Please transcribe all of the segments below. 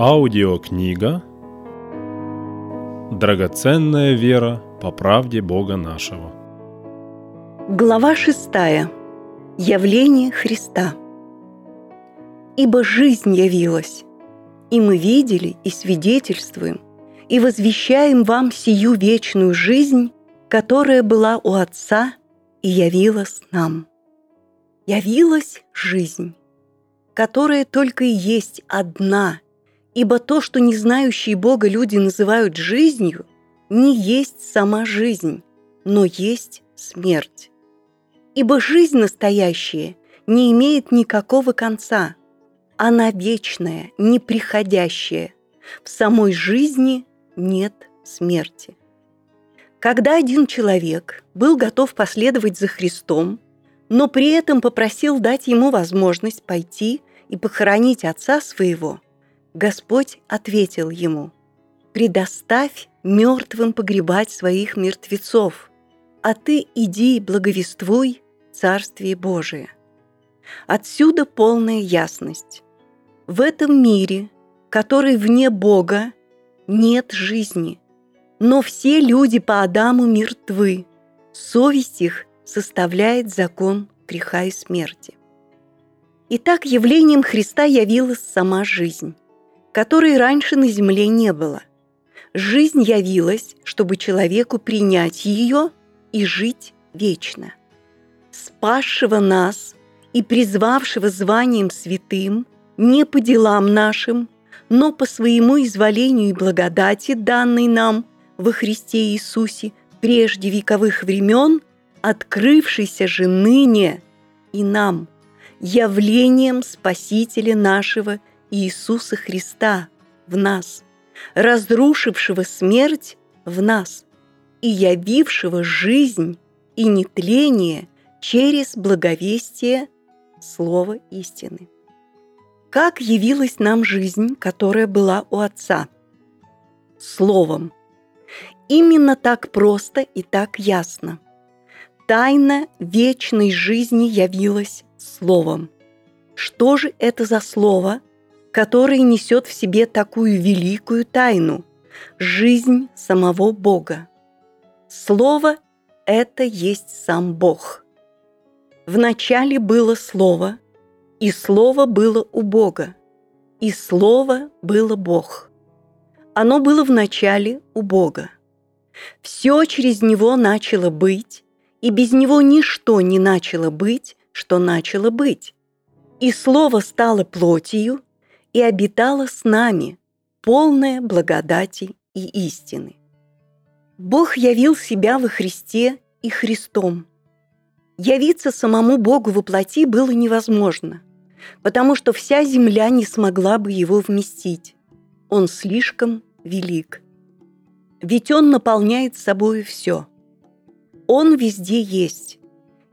Аудиокнига «Драгоценная вера по правде Бога нашего». Глава шестая. Явление Христа. «Ибо жизнь явилась, и мы видели и свидетельствуем, и возвещаем вам сию вечную жизнь, которая была у Отца и явилась нам. Явилась жизнь, которая только и есть одна – Ибо то, что не знающие Бога люди называют жизнью, не есть сама жизнь, но есть смерть. Ибо жизнь настоящая не имеет никакого конца. Она вечная, неприходящая. В самой жизни нет смерти. Когда один человек был готов последовать за Христом, но при этом попросил дать ему возможность пойти и похоронить отца своего – Господь ответил ему, «Предоставь мертвым погребать своих мертвецов, а ты иди и благовествуй Царствие Божие». Отсюда полная ясность. В этом мире, который вне Бога, нет жизни, но все люди по Адаму мертвы. Совесть их составляет закон греха и смерти. Итак, явлением Христа явилась сама жизнь которой раньше на земле не было. Жизнь явилась, чтобы человеку принять ее и жить вечно. Спасшего нас и призвавшего званием святым не по делам нашим, но по своему изволению и благодати, данной нам во Христе Иисусе прежде вековых времен, открывшейся же ныне и нам, явлением Спасителя нашего Иисуса Христа в нас, разрушившего смерть в нас и явившего жизнь и нетление через благовестие Слова истины. Как явилась нам жизнь, которая была у Отца? Словом. Именно так просто и так ясно. Тайна вечной жизни явилась Словом. Что же это за Слово, который несет в себе такую великую тайну – жизнь самого Бога. Слово – это есть сам Бог. Вначале было Слово, и Слово было у Бога, и Слово было Бог. Оно было в начале у Бога. Все через Него начало быть, и без Него ничто не начало быть, что начало быть. И Слово стало плотью и обитала с нами, полная благодати и истины. Бог явил себя во Христе и Христом. Явиться самому Богу во плоти было невозможно, потому что вся земля не смогла бы его вместить. Он слишком велик. Ведь он наполняет собой все. Он везде есть,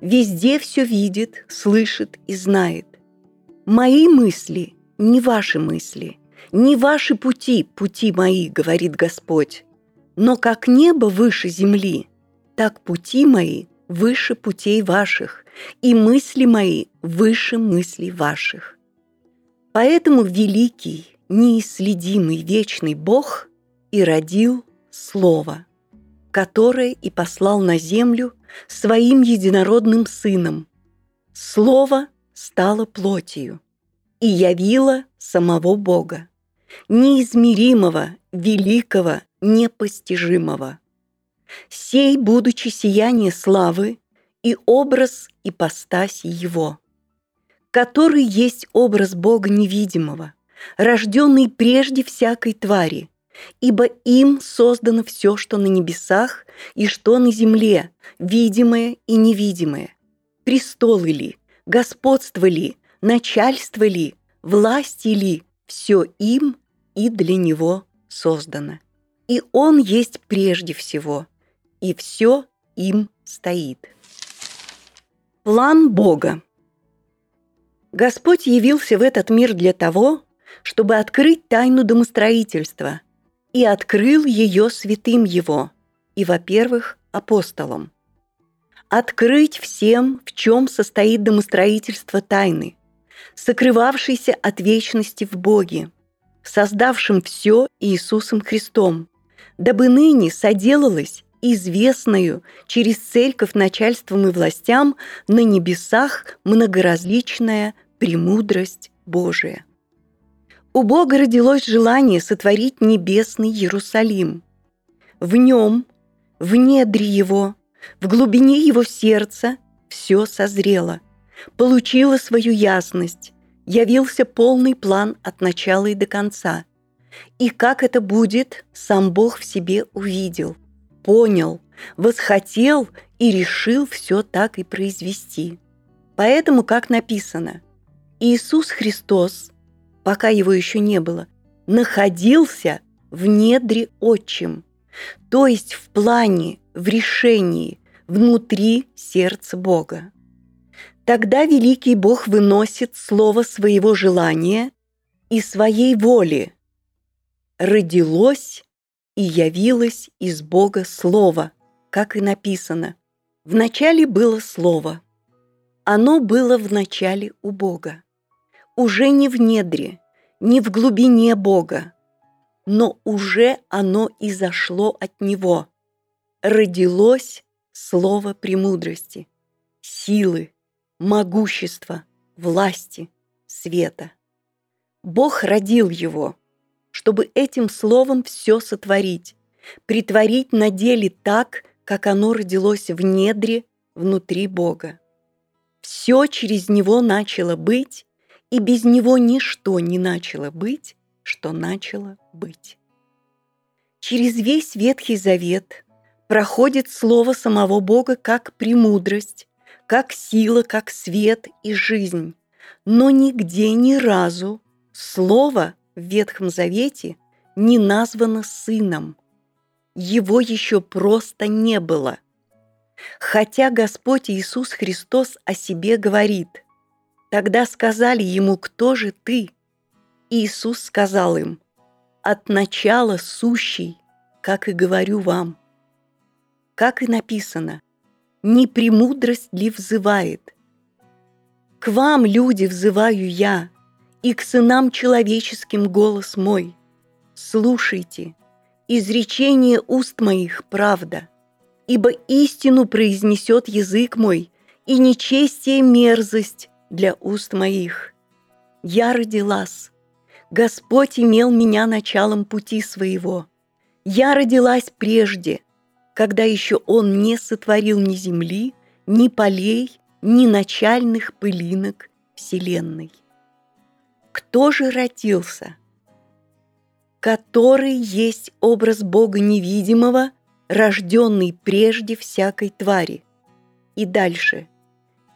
везде все видит, слышит и знает. Мои мысли не ваши мысли, не ваши пути, пути мои, говорит Господь. Но как небо выше земли, так пути мои выше путей ваших, и мысли мои выше мыслей ваших. Поэтому великий, неисследимый, вечный Бог и родил Слово, которое и послал на землю своим единородным Сыном. Слово стало плотью и явила самого Бога, неизмеримого, великого, непостижимого. Сей, будучи сияние славы и образ ипостаси Его, который есть образ Бога невидимого, рожденный прежде всякой твари, ибо им создано все, что на небесах и что на земле, видимое и невидимое, престолы ли, господство ли, начальство ли, власти ли, все им и для него создано. И он есть прежде всего, и все им стоит. План Бога. Господь явился в этот мир для того, чтобы открыть тайну домостроительства и открыл ее святым его и, во-первых, апостолам. Открыть всем, в чем состоит домостроительство тайны – сокрывавшийся от вечности в Боге, создавшим все Иисусом Христом, дабы ныне соделалось известную через церковь начальством и властям на небесах многоразличная премудрость Божия. У Бога родилось желание сотворить небесный Иерусалим. В нем, в недре его, в глубине его сердца все созрело, получило свою ясность, явился полный план от начала и до конца. И как это будет, сам Бог в себе увидел, понял, восхотел и решил все так и произвести. Поэтому, как написано, Иисус Христос, пока его еще не было, находился в недре отчим, то есть в плане, в решении, внутри сердца Бога. Тогда великий Бог выносит слово своего желания и своей воли. Родилось и явилось из Бога слово, как и написано. Вначале было слово. Оно было в начале у Бога. Уже не в недре, не в глубине Бога, но уже оно изошло от Него. Родилось слово премудрости, силы, могущества, власти, света. Бог родил его, чтобы этим словом все сотворить, притворить на деле так, как оно родилось в недре внутри Бога. Все через него начало быть, и без него ничто не начало быть, что начало быть. Через весь Ветхий Завет проходит слово самого Бога как премудрость, как сила, как свет и жизнь. Но нигде ни разу слово в Ветхом Завете не названо сыном. Его еще просто не было. Хотя Господь Иисус Христос о себе говорит. Тогда сказали ему, кто же ты? Иисус сказал им, от начала сущий, как и говорю вам. Как и написано, не премудрость ли взывает? К вам, люди, взываю я, и к сынам человеческим голос мой. Слушайте, изречение уст моих – правда, ибо истину произнесет язык мой, и нечестие – мерзость для уст моих. Я родилась, Господь имел меня началом пути своего. Я родилась прежде, когда еще он не сотворил ни земли, ни полей, ни начальных пылинок Вселенной. Кто же родился? Который есть образ Бога невидимого, рожденный прежде всякой твари. И дальше.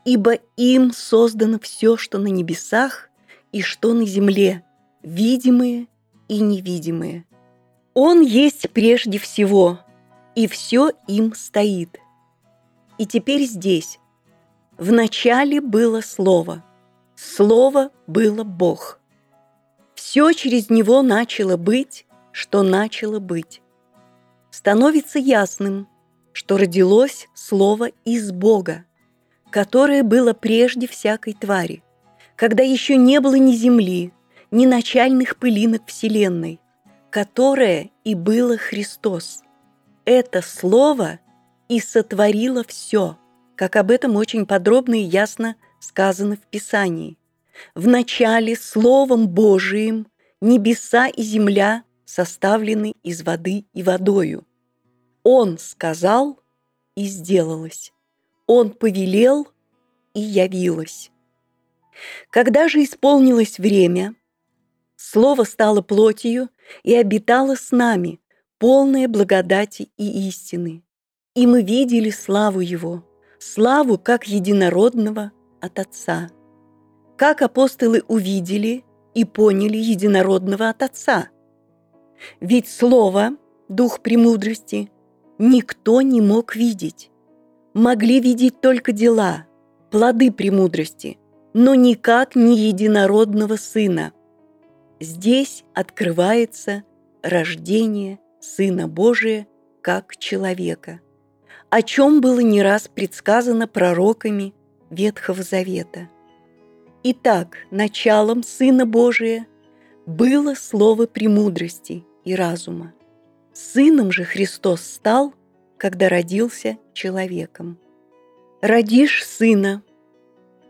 Ибо им создано все, что на небесах и что на земле, видимые и невидимые. Он есть прежде всего – и все им стоит. И теперь здесь. В начале было Слово. Слово было Бог. Все через него начало быть, что начало быть. Становится ясным, что родилось Слово из Бога, которое было прежде всякой твари, когда еще не было ни земли, ни начальных пылинок Вселенной, которое и было Христос – это слово и сотворило все, как об этом очень подробно и ясно сказано в Писании. В начале Словом Божиим небеса и земля составлены из воды и водою. Он сказал, и сделалось. Он повелел, и явилось. Когда же исполнилось время, Слово стало плотью и обитало с нами, полное благодати и истины. И мы видели славу Его, славу как единородного от Отца. Как апостолы увидели и поняли единородного от Отца. Ведь Слово, Дух премудрости, никто не мог видеть. Могли видеть только дела, плоды премудрости, но никак не единородного Сына. Здесь открывается рождение Сына Божия как человека, о чем было не раз предсказано пророками Ветхого Завета. Итак, началом Сына Божия было слово премудрости и разума. Сыном же Христос стал, когда родился человеком. Родишь сына,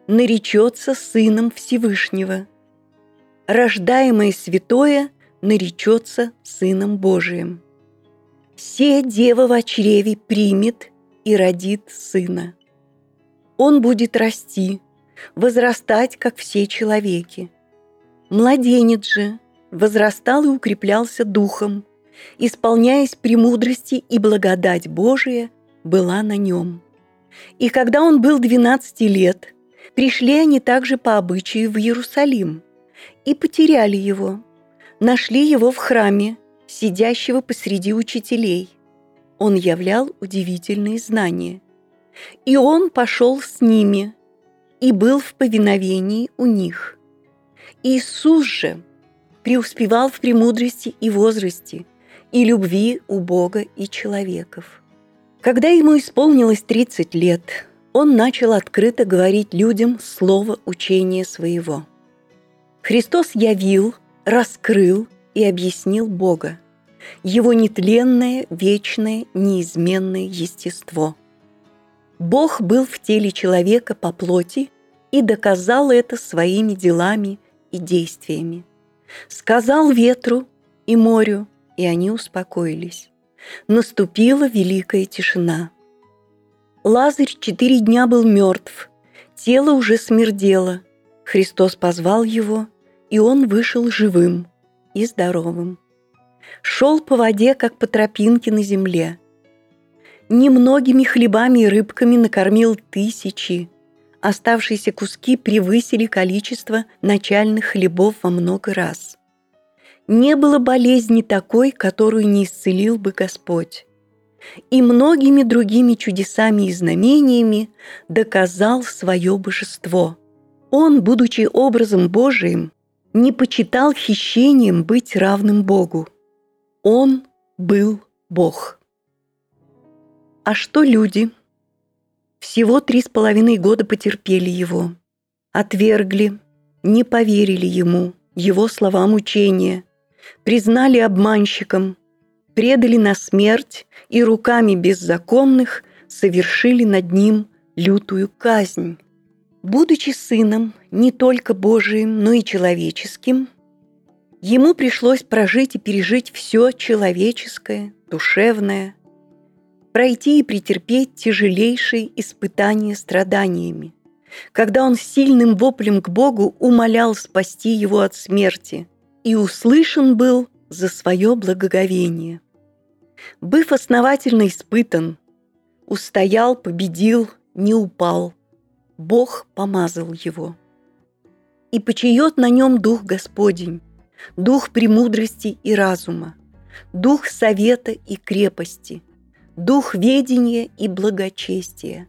наречется сыном Всевышнего. Рождаемое святое наречется сыном Божиим. Все дева в чреве примет и родит сына. Он будет расти, возрастать, как все человеки. Младенец же возрастал и укреплялся духом, исполняясь премудрости и благодать Божия была на нем. И когда он был двенадцати лет, пришли они также по обычаю в Иерусалим и потеряли его, нашли его в храме, сидящего посреди учителей. Он являл удивительные знания. И он пошел с ними и был в повиновении у них. Иисус же преуспевал в премудрости и возрасте, и любви у Бога и человеков. Когда ему исполнилось 30 лет, он начал открыто говорить людям слово учения своего. Христос явил, раскрыл и объяснил Бога, его нетленное, вечное, неизменное естество. Бог был в теле человека по плоти и доказал это своими делами и действиями. Сказал ветру и морю, и они успокоились. Наступила великая тишина. Лазарь четыре дня был мертв, тело уже смердело. Христос позвал его, и он вышел живым и здоровым. Шел по воде, как по тропинке на земле. Немногими хлебами и рыбками накормил тысячи, Оставшиеся куски превысили количество начальных хлебов во много раз. Не было болезни такой, которую не исцелил бы Господь. И многими другими чудесами и знамениями доказал свое божество. Он, будучи образом Божиим, не почитал хищением быть равным Богу. Он был Бог. А что люди – всего три с половиной года потерпели его. Отвергли, не поверили ему, его словам учения, признали обманщиком, предали на смерть и руками беззаконных совершили над ним лютую казнь. Будучи сыном не только Божиим, но и человеческим, ему пришлось прожить и пережить все человеческое, душевное, пройти и претерпеть тяжелейшие испытания страданиями, когда он сильным воплем к Богу умолял спасти его от смерти и услышан был за свое благоговение. Быв основательно испытан, устоял, победил, не упал. Бог помазал его. И почает на нем Дух Господень, Дух премудрости и разума, Дух совета и крепости – дух ведения и благочестия.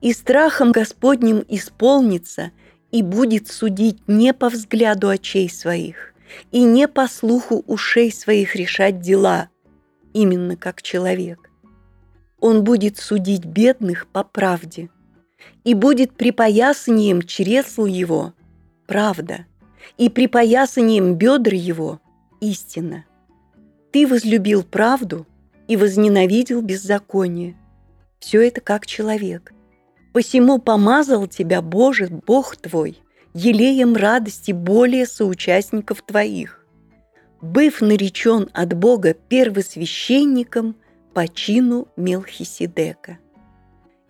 И страхом Господним исполнится и будет судить не по взгляду очей своих и не по слуху ушей своих решать дела, именно как человек. Он будет судить бедных по правде, и будет припоясанием чресл его правда, и припоясанием бедр его истина. Ты возлюбил правду – и возненавидел беззаконие. Все это как человек. Посему помазал тебя, Боже, Бог твой, елеем радости более соучастников твоих, быв наречен от Бога первосвященником по чину Мелхиседека,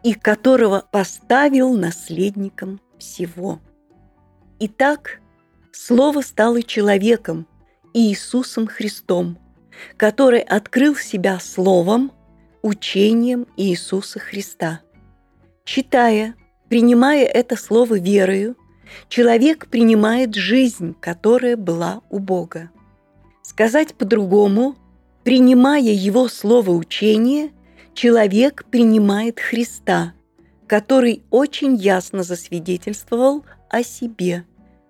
и которого поставил наследником всего. Итак, Слово стало человеком, Иисусом Христом – который открыл себя словом, учением Иисуса Христа. Читая, принимая это слово верою, человек принимает жизнь, которая была у Бога. Сказать по-другому, принимая его слово учения, человек принимает Христа, который очень ясно засвидетельствовал о себе.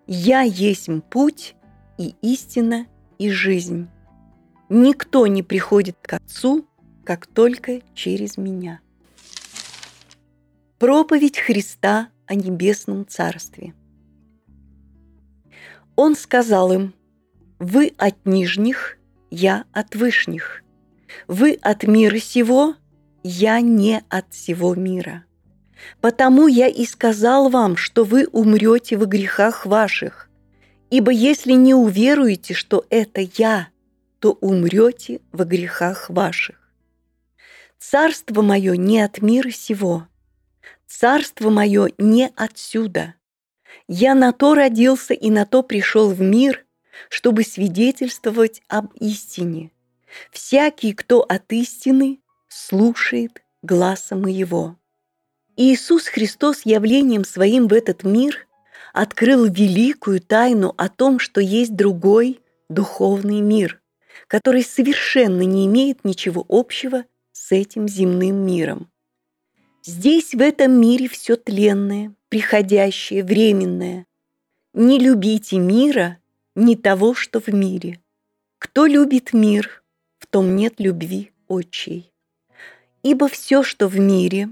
«Я есть путь и истина и жизнь». Никто не приходит к Отцу, как только через меня. Проповедь Христа о Небесном Царстве. Он сказал им, Вы от нижних, я от вышних. Вы от мира сего, я не от всего мира. Потому я и сказал вам, что вы умрете в грехах ваших. Ибо если не уверуете, что это я, то умрете во грехах ваших. Царство мое не от мира сего, царство мое не отсюда. Я на то родился и на то пришел в мир, чтобы свидетельствовать об истине. Всякий, кто от истины, слушает гласа моего. Иисус Христос явлением своим в этот мир открыл великую тайну о том, что есть другой духовный мир, который совершенно не имеет ничего общего с этим земным миром. Здесь, в этом мире, все тленное, приходящее, временное. Не любите мира, не того, что в мире. Кто любит мир, в том нет любви очей. Ибо все, что в мире,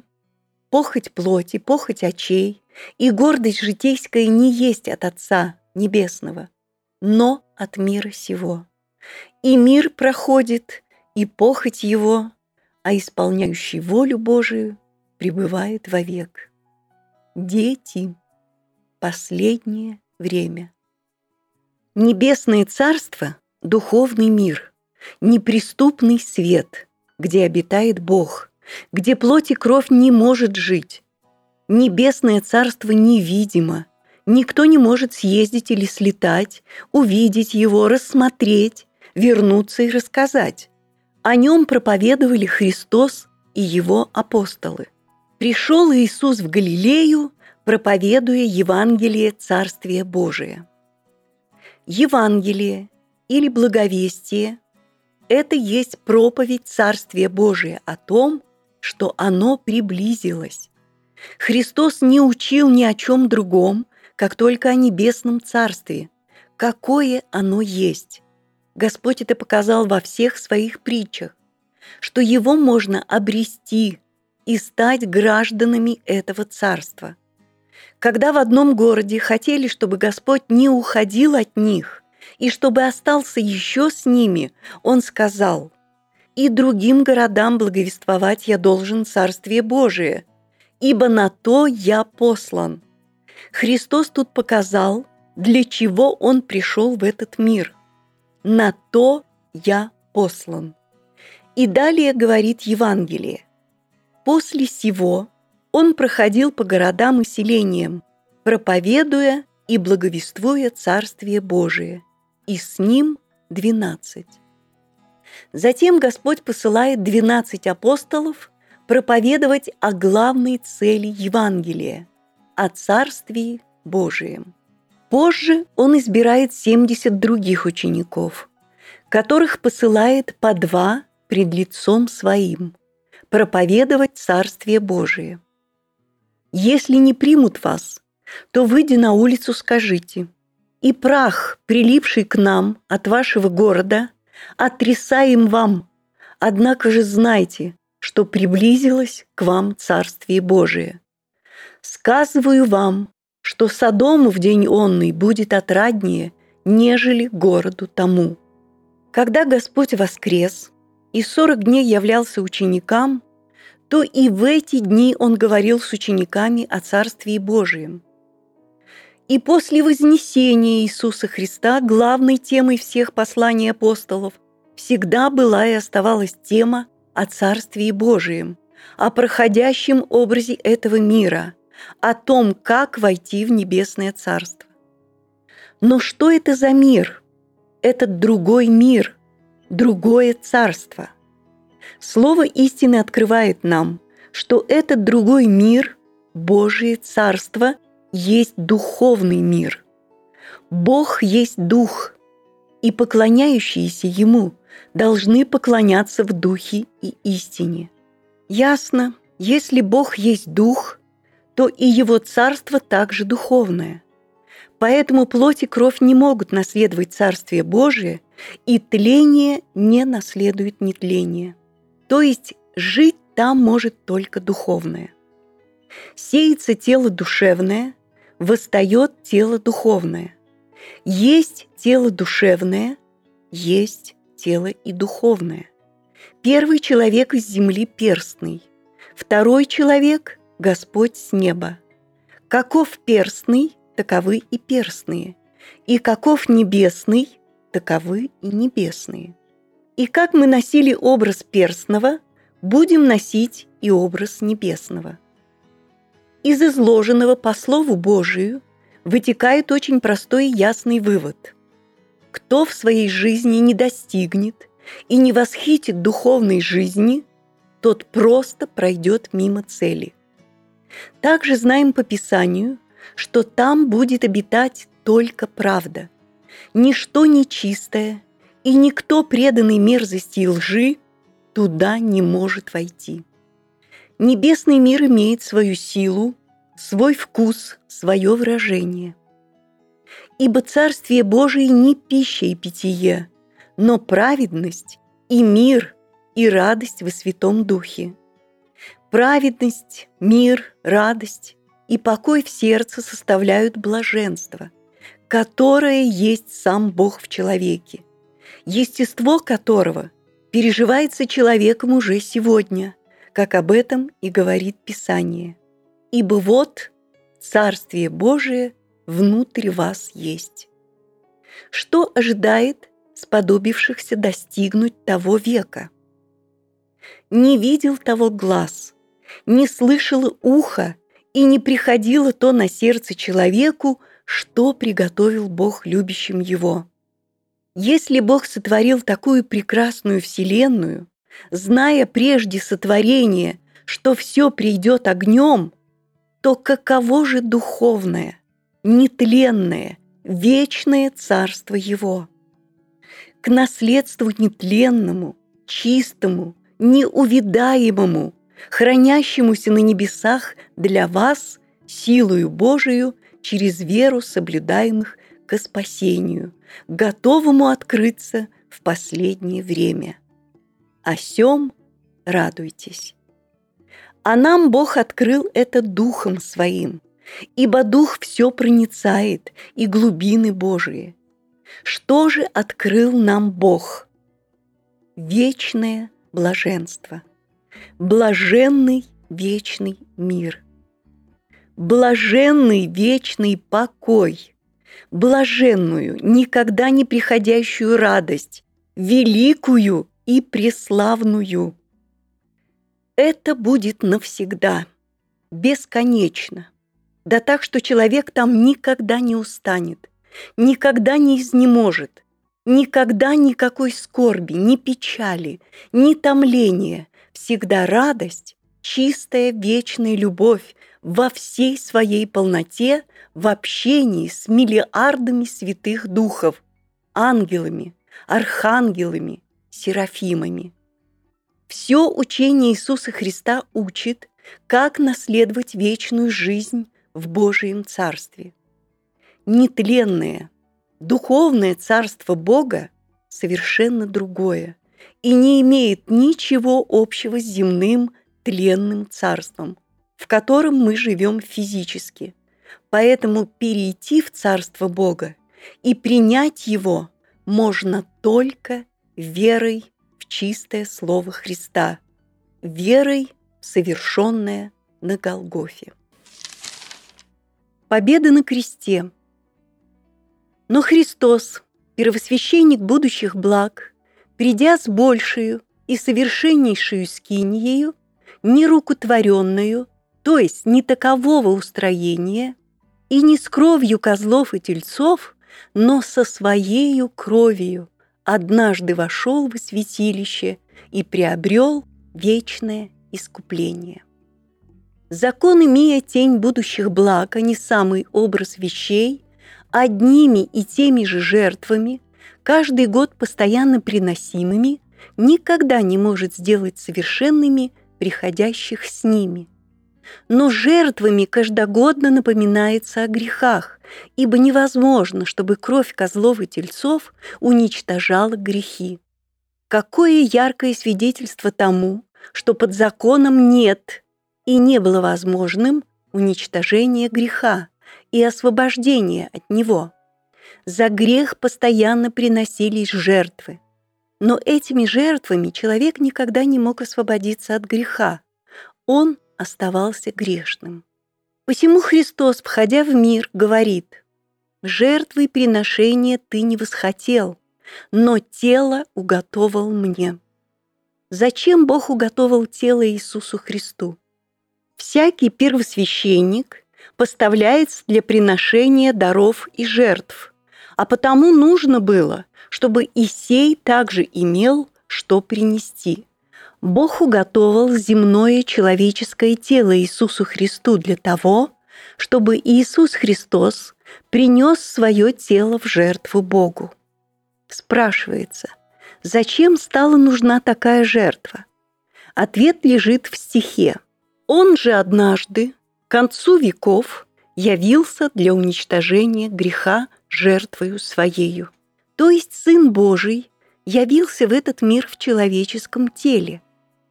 похоть плоти, похоть очей и гордость житейская не есть от Отца Небесного, но от мира сего. И мир проходит, и похоть его, а исполняющий волю Божию пребывает вовек. Дети. Последнее время. Небесное царство – духовный мир, неприступный свет, где обитает Бог, где плоть и кровь не может жить. Небесное царство невидимо, никто не может съездить или слетать, увидеть его, рассмотреть, вернуться и рассказать. О нем проповедовали Христос и его апостолы. Пришел Иисус в Галилею, проповедуя Евангелие Царствия Божия. Евангелие или благовестие – это есть проповедь Царствия Божия о том, что оно приблизилось. Христос не учил ни о чем другом, как только о небесном Царстве, какое оно есть. Господь это показал во всех своих притчах, что его можно обрести и стать гражданами этого царства. Когда в одном городе хотели, чтобы Господь не уходил от них и чтобы остался еще с ними, Он сказал, «И другим городам благовествовать я должен Царствие Божие, ибо на то я послан». Христос тут показал, для чего Он пришел в этот мир – на то я послан. И далее говорит Евангелие. После сего он проходил по городам и селениям, проповедуя и благовествуя Царствие Божие, и с ним двенадцать. Затем Господь посылает двенадцать апостолов проповедовать о главной цели Евангелия – о Царствии Божием. Позже он избирает 70 других учеников, которых посылает по два пред лицом своим, проповедовать Царствие Божие. Если не примут вас, то, выйдя на улицу, скажите, «И прах, прилипший к нам от вашего города, отрисаем вам, однако же знайте, что приблизилось к вам Царствие Божие. Сказываю вам, что Содому в день онный будет отраднее, нежели городу тому. Когда Господь воскрес и сорок дней являлся ученикам, то и в эти дни Он говорил с учениками о Царствии Божием. И после вознесения Иисуса Христа главной темой всех посланий апостолов всегда была и оставалась тема о Царствии Божием, о проходящем образе этого мира – о том, как войти в небесное царство. Но что это за мир? Этот другой мир, другое царство. Слово истины открывает нам, что этот другой мир, Божие царство, есть духовный мир. Бог есть дух, и поклоняющиеся Ему должны поклоняться в духе и истине. Ясно, если Бог есть дух – то и его царство также духовное. Поэтому плоть и кровь не могут наследовать Царствие Божие, и тление не наследует нетление. То есть жить там может только духовное. Сеется тело душевное, восстает тело духовное. Есть тело душевное, есть тело и духовное. Первый человек из земли перстный, второй человек – Господь с неба. Каков перстный, таковы и перстные, и каков небесный, таковы и небесные. И как мы носили образ перстного, будем носить и образ небесного. Из изложенного по Слову Божию вытекает очень простой и ясный вывод. Кто в своей жизни не достигнет и не восхитит духовной жизни, тот просто пройдет мимо цели. Также знаем по Писанию, что там будет обитать только правда. Ничто нечистое и никто преданный мерзости и лжи туда не может войти. Небесный мир имеет свою силу, свой вкус, свое выражение. Ибо Царствие Божие не пища и питье, но праведность и мир и радость во Святом Духе. Праведность, мир, радость и покой в сердце составляют блаженство, которое есть сам Бог в человеке, естество которого переживается человеком уже сегодня, как об этом и говорит Писание. «Ибо вот Царствие Божие внутрь вас есть». Что ожидает сподобившихся достигнуть того века? Не видел того глаз, не слышало ухо и не приходило то на сердце человеку, что приготовил Бог любящим его. Если Бог сотворил такую прекрасную вселенную, зная прежде сотворения, что все придет огнем, то каково же духовное, нетленное, вечное царство Его? К наследству нетленному, чистому, неувидаемому, хранящемуся на небесах для вас силою Божию через веру соблюдаемых к спасению, готовому открыться в последнее время. О сем радуйтесь. А нам Бог открыл это Духом Своим, ибо Дух все проницает и глубины Божии. Что же открыл нам Бог? Вечное блаженство, блаженный вечный мир, блаженный вечный покой – блаженную, никогда не приходящую радость, великую и преславную. Это будет навсегда, бесконечно, да так, что человек там никогда не устанет, никогда не изнеможет, никогда никакой скорби, ни печали, ни томления, всегда радость, чистая вечная любовь во всей своей полноте в общении с миллиардами святых духов, ангелами, архангелами, серафимами. Все учение Иисуса Христа учит, как наследовать вечную жизнь в Божьем Царстве. Нетленное, духовное Царство Бога совершенно другое и не имеет ничего общего с земным тленным царством, в котором мы живем физически – Поэтому перейти в Царство Бога и принять его можно только верой в чистое Слово Христа, верой, совершенное на Голгофе. Победа на кресте. Но Христос, первосвященник будущих благ, придя с большую и совершеннейшую скиньею, нерукотворенную, то есть не такового устроения, и не с кровью козлов и тельцов, но со своею кровью однажды вошел в святилище и приобрел вечное искупление. Закон, имея тень будущих благ, а не самый образ вещей, одними и теми же жертвами, каждый год постоянно приносимыми, никогда не может сделать совершенными приходящих с ними – но жертвами каждогодно напоминается о грехах, ибо невозможно, чтобы кровь козлов и тельцов уничтожала грехи. Какое яркое свидетельство тому, что под законом нет и не было возможным уничтожение греха и освобождение от него. За грех постоянно приносились жертвы. Но этими жертвами человек никогда не мог освободиться от греха. Он оставался грешным. Посему Христос, входя в мир, говорит, «Жертвы приношения ты не восхотел, но тело уготовал мне». Зачем Бог уготовал тело Иисусу Христу? Всякий первосвященник поставляется для приношения даров и жертв, а потому нужно было, чтобы Исей также имел, что принести. Бог уготовал земное человеческое тело Иисусу Христу для того, чтобы Иисус Христос принес свое тело в жертву Богу. Спрашивается, зачем стала нужна такая жертва? Ответ лежит в стихе. Он же однажды, к концу веков, явился для уничтожения греха жертвою своею. То есть Сын Божий явился в этот мир в человеческом теле,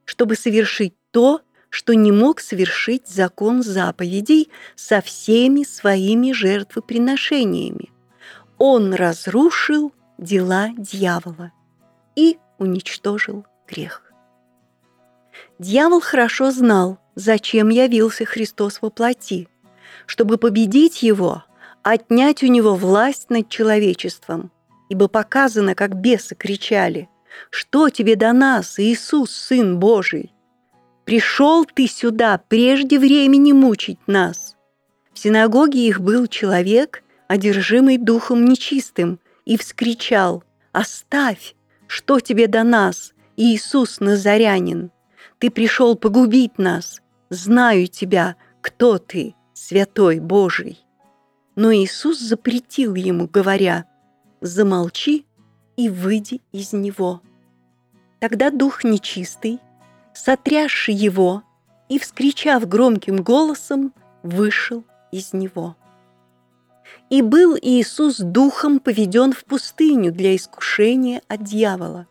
чтобы совершить то, что не мог совершить закон заповедей со всеми своими жертвоприношениями. Он разрушил дела дьявола и уничтожил грех. Дьявол хорошо знал, зачем явился Христос во плоти, чтобы победить его, отнять у него власть над человечеством, ибо показано, как бесы кричали «Что тебе до нас, Иисус, Сын Божий? Пришел ты сюда прежде времени мучить нас». В синагоге их был человек, одержимый духом нечистым, и вскричал «Оставь! Что тебе до нас, Иисус Назарянин? Ты пришел погубить нас. Знаю тебя, кто ты, святой Божий». Но Иисус запретил ему, говоря, «Замолчи и выйди из него». Тогда дух нечистый, сотрясший его и, вскричав громким голосом, вышел из него. И был Иисус духом поведен в пустыню для искушения от дьявола,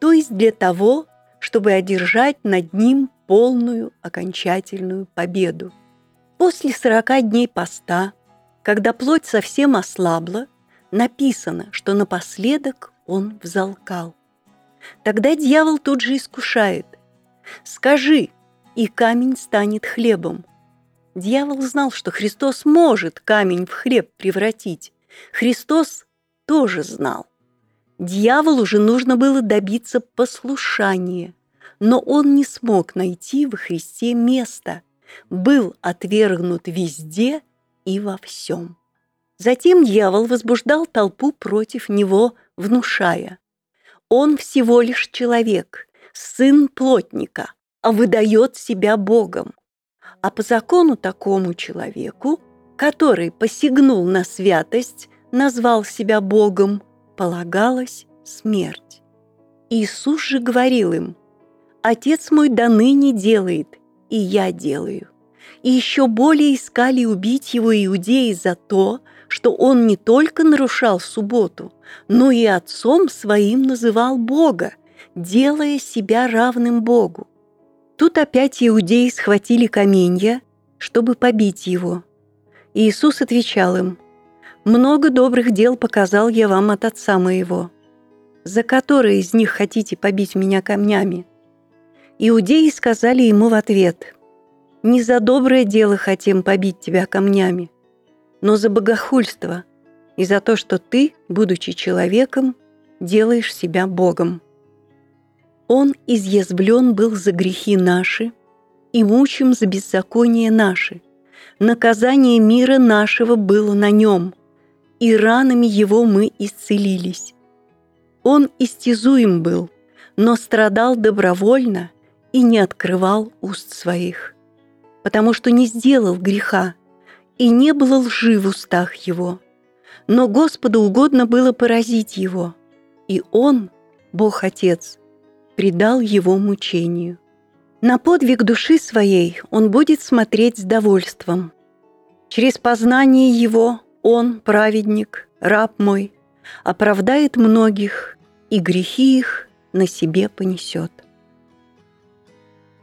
то есть для того, чтобы одержать над ним полную окончательную победу. После сорока дней поста, когда плоть совсем ослабла, написано, что напоследок он взалкал. Тогда дьявол тут же искушает. «Скажи, и камень станет хлебом». Дьявол знал, что Христос может камень в хлеб превратить. Христос тоже знал. Дьяволу же нужно было добиться послушания, но он не смог найти во Христе места, был отвергнут везде и во всем. Затем дьявол возбуждал толпу против него, внушая. Он всего лишь человек, сын плотника, а выдает себя Богом. А по закону такому человеку, который посягнул на святость, назвал себя Богом, полагалась смерть. Иисус же говорил им, «Отец мой до ныне делает, и я делаю». И еще более искали убить его иудеи за то, что он не только нарушал субботу, но и отцом своим называл Бога, делая себя равным Богу. Тут опять иудеи схватили каменья, чтобы побить его. Иисус отвечал им, «Много добрых дел показал я вам от Отца моего. За которые из них хотите побить меня камнями?» Иудеи сказали ему в ответ, «Не за доброе дело хотим побить тебя камнями, но за богохульство и за то, что ты, будучи человеком, делаешь себя Богом. Он изъязвлен был за грехи наши и мучим за беззаконие наши. Наказание мира нашего было на нем, и ранами его мы исцелились. Он истязуем был, но страдал добровольно и не открывал уст своих, потому что не сделал греха, и не было лжи в устах его. Но Господу угодно было поразить его, и он, Бог Отец, предал его мучению. На подвиг души своей он будет смотреть с довольством. Через познание его он, праведник, раб мой, оправдает многих, и грехи их на себе понесет.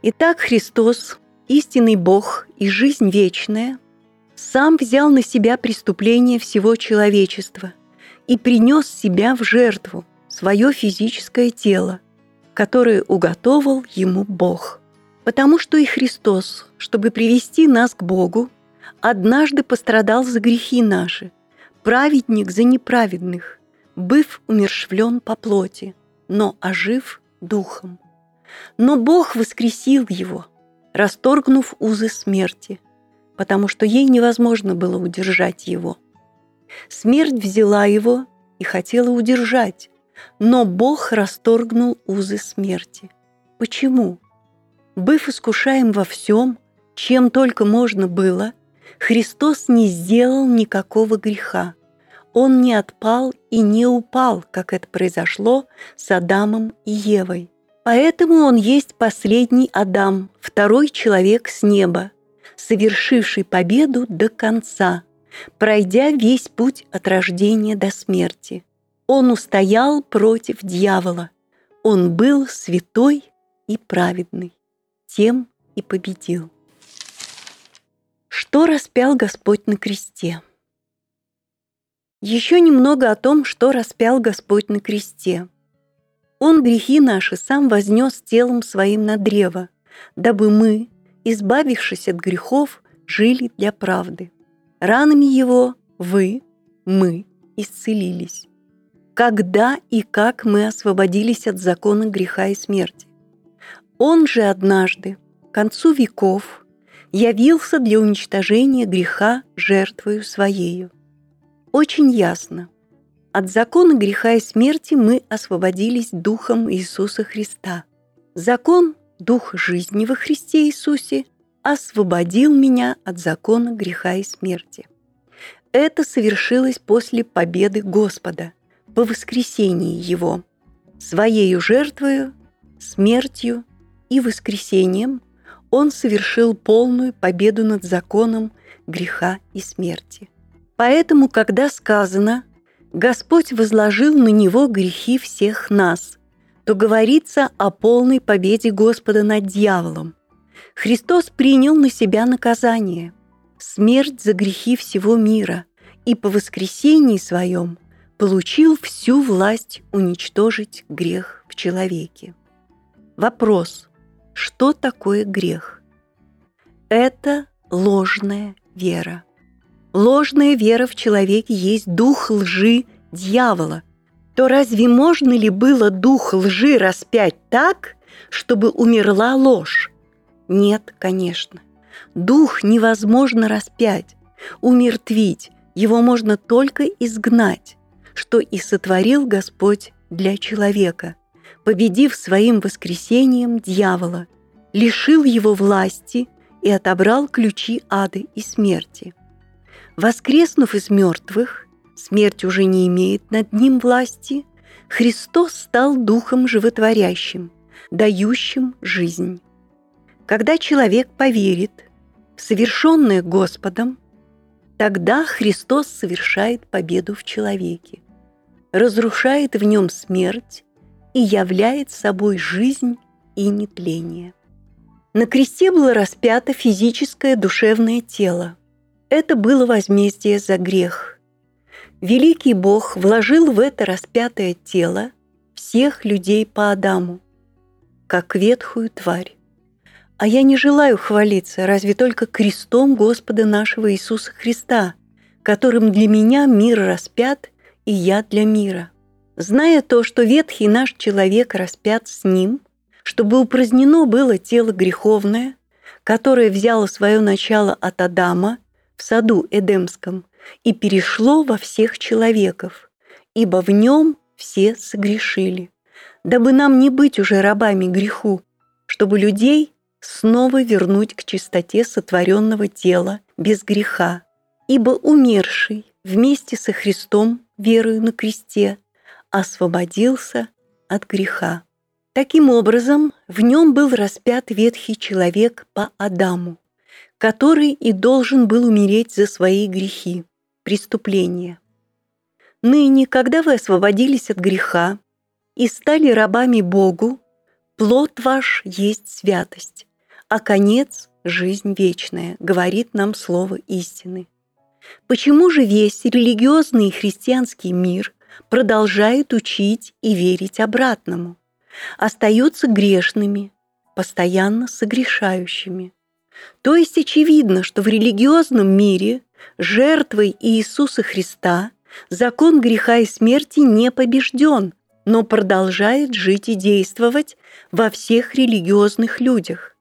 Итак, Христос, истинный Бог и жизнь вечная – сам взял на себя преступление всего человечества и принес себя в жертву, свое физическое тело, которое уготовил ему Бог. Потому что и Христос, чтобы привести нас к Богу, однажды пострадал за грехи наши, праведник за неправедных, быв умершвлен по плоти, но ожив духом. Но Бог воскресил его, расторгнув узы смерти, потому что ей невозможно было удержать его. Смерть взяла его и хотела удержать, но Бог расторгнул узы смерти. Почему? Быв искушаем во всем, чем только можно было, Христос не сделал никакого греха. Он не отпал и не упал, как это произошло с Адамом и Евой. Поэтому он есть последний Адам, второй человек с неба, совершивший победу до конца, пройдя весь путь от рождения до смерти. Он устоял против дьявола. Он был святой и праведный, тем и победил. Что распял Господь на кресте? Еще немного о том, что распял Господь на кресте – он грехи наши сам вознес телом своим на древо, дабы мы, избавившись от грехов, жили для правды. Ранами его вы, мы исцелились. Когда и как мы освободились от закона греха и смерти? Он же однажды, к концу веков, явился для уничтожения греха жертвою Своею. Очень ясно – от закона греха и смерти мы освободились Духом Иисуса Христа. Закон, Дух жизни во Христе Иисусе, освободил меня от закона греха и смерти. Это совершилось после победы Господа, по воскресении Его. Своею жертвою, смертью и воскресением Он совершил полную победу над законом греха и смерти. Поэтому, когда сказано – Господь возложил на него грехи всех нас, то говорится о полной победе Господа над дьяволом. Христос принял на себя наказание, смерть за грехи всего мира, и по воскресении своем получил всю власть уничтожить грех в человеке. Вопрос, что такое грех? Это ложная вера – ложная вера в человеке есть дух лжи дьявола, то разве можно ли было дух лжи распять так, чтобы умерла ложь? Нет, конечно. Дух невозможно распять, умертвить, его можно только изгнать, что и сотворил Господь для человека, победив своим воскресением дьявола, лишил его власти и отобрал ключи ада и смерти – Воскреснув из мертвых, смерть уже не имеет над ним власти, Христос стал Духом животворящим, дающим жизнь. Когда человек поверит в совершенное Господом, тогда Христос совершает победу в человеке, разрушает в нем смерть и являет собой жизнь и нетление. На кресте было распято физическое душевное тело – это было возмездие за грех. Великий Бог вложил в это распятое тело всех людей по Адаму, как ветхую тварь. А я не желаю хвалиться разве только крестом Господа нашего Иисуса Христа, которым для меня мир распят, и я для мира. Зная то, что ветхий наш человек распят с ним, чтобы упразднено было тело греховное, которое взяло свое начало от Адама – в саду Эдемском и перешло во всех человеков, ибо в нем все согрешили, дабы нам не быть уже рабами греху, чтобы людей снова вернуть к чистоте сотворенного тела без греха, ибо умерший вместе со Христом, верою на кресте, освободился от греха. Таким образом, в нем был распят ветхий человек по Адаму, который и должен был умереть за свои грехи, преступления. Ныне, когда вы освободились от греха и стали рабами Богу, плод ваш есть святость, а конец – жизнь вечная, говорит нам слово истины. Почему же весь религиозный христианский мир продолжают учить и верить обратному, остаются грешными, постоянно согрешающими. То есть очевидно, что в религиозном мире жертвой Иисуса Христа закон греха и смерти не побежден, но продолжает жить и действовать во всех религиозных людях.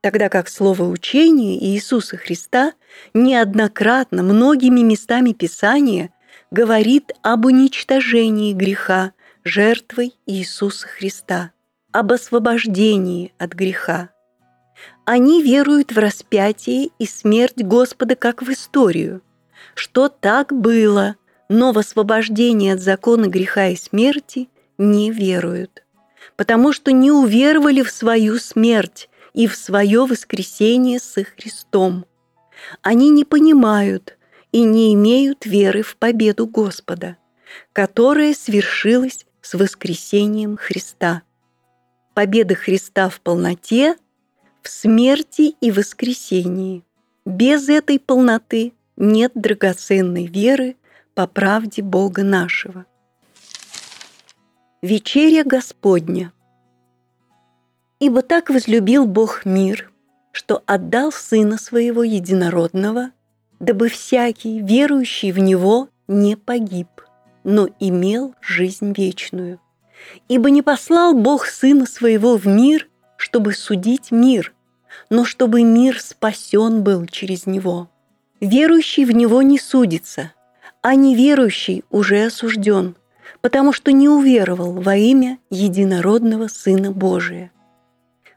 Тогда как слово учение Иисуса Христа неоднократно многими местами Писания говорит об уничтожении греха жертвой Иисуса Христа, об освобождении от греха. Они веруют в распятие и смерть Господа как в историю, что так было, но в освобождение от закона греха и смерти не веруют, потому что не уверовали в свою смерть и в свое воскресение со Христом. Они не понимают и не имеют веры в победу Господа, которая свершилась с воскресением Христа. Победа Христа в полноте в смерти и воскресении. Без этой полноты нет драгоценной веры по правде Бога нашего. Вечеря Господня. Ибо так возлюбил Бог мир, что отдал Сына Своего Единородного, дабы всякий, верующий в Него, не погиб, но имел жизнь вечную. Ибо не послал Бог Сына Своего в мир, чтобы судить мир, но чтобы мир спасен был через него. Верующий в него не судится, а неверующий уже осужден, потому что не уверовал во имя единородного Сына Божия.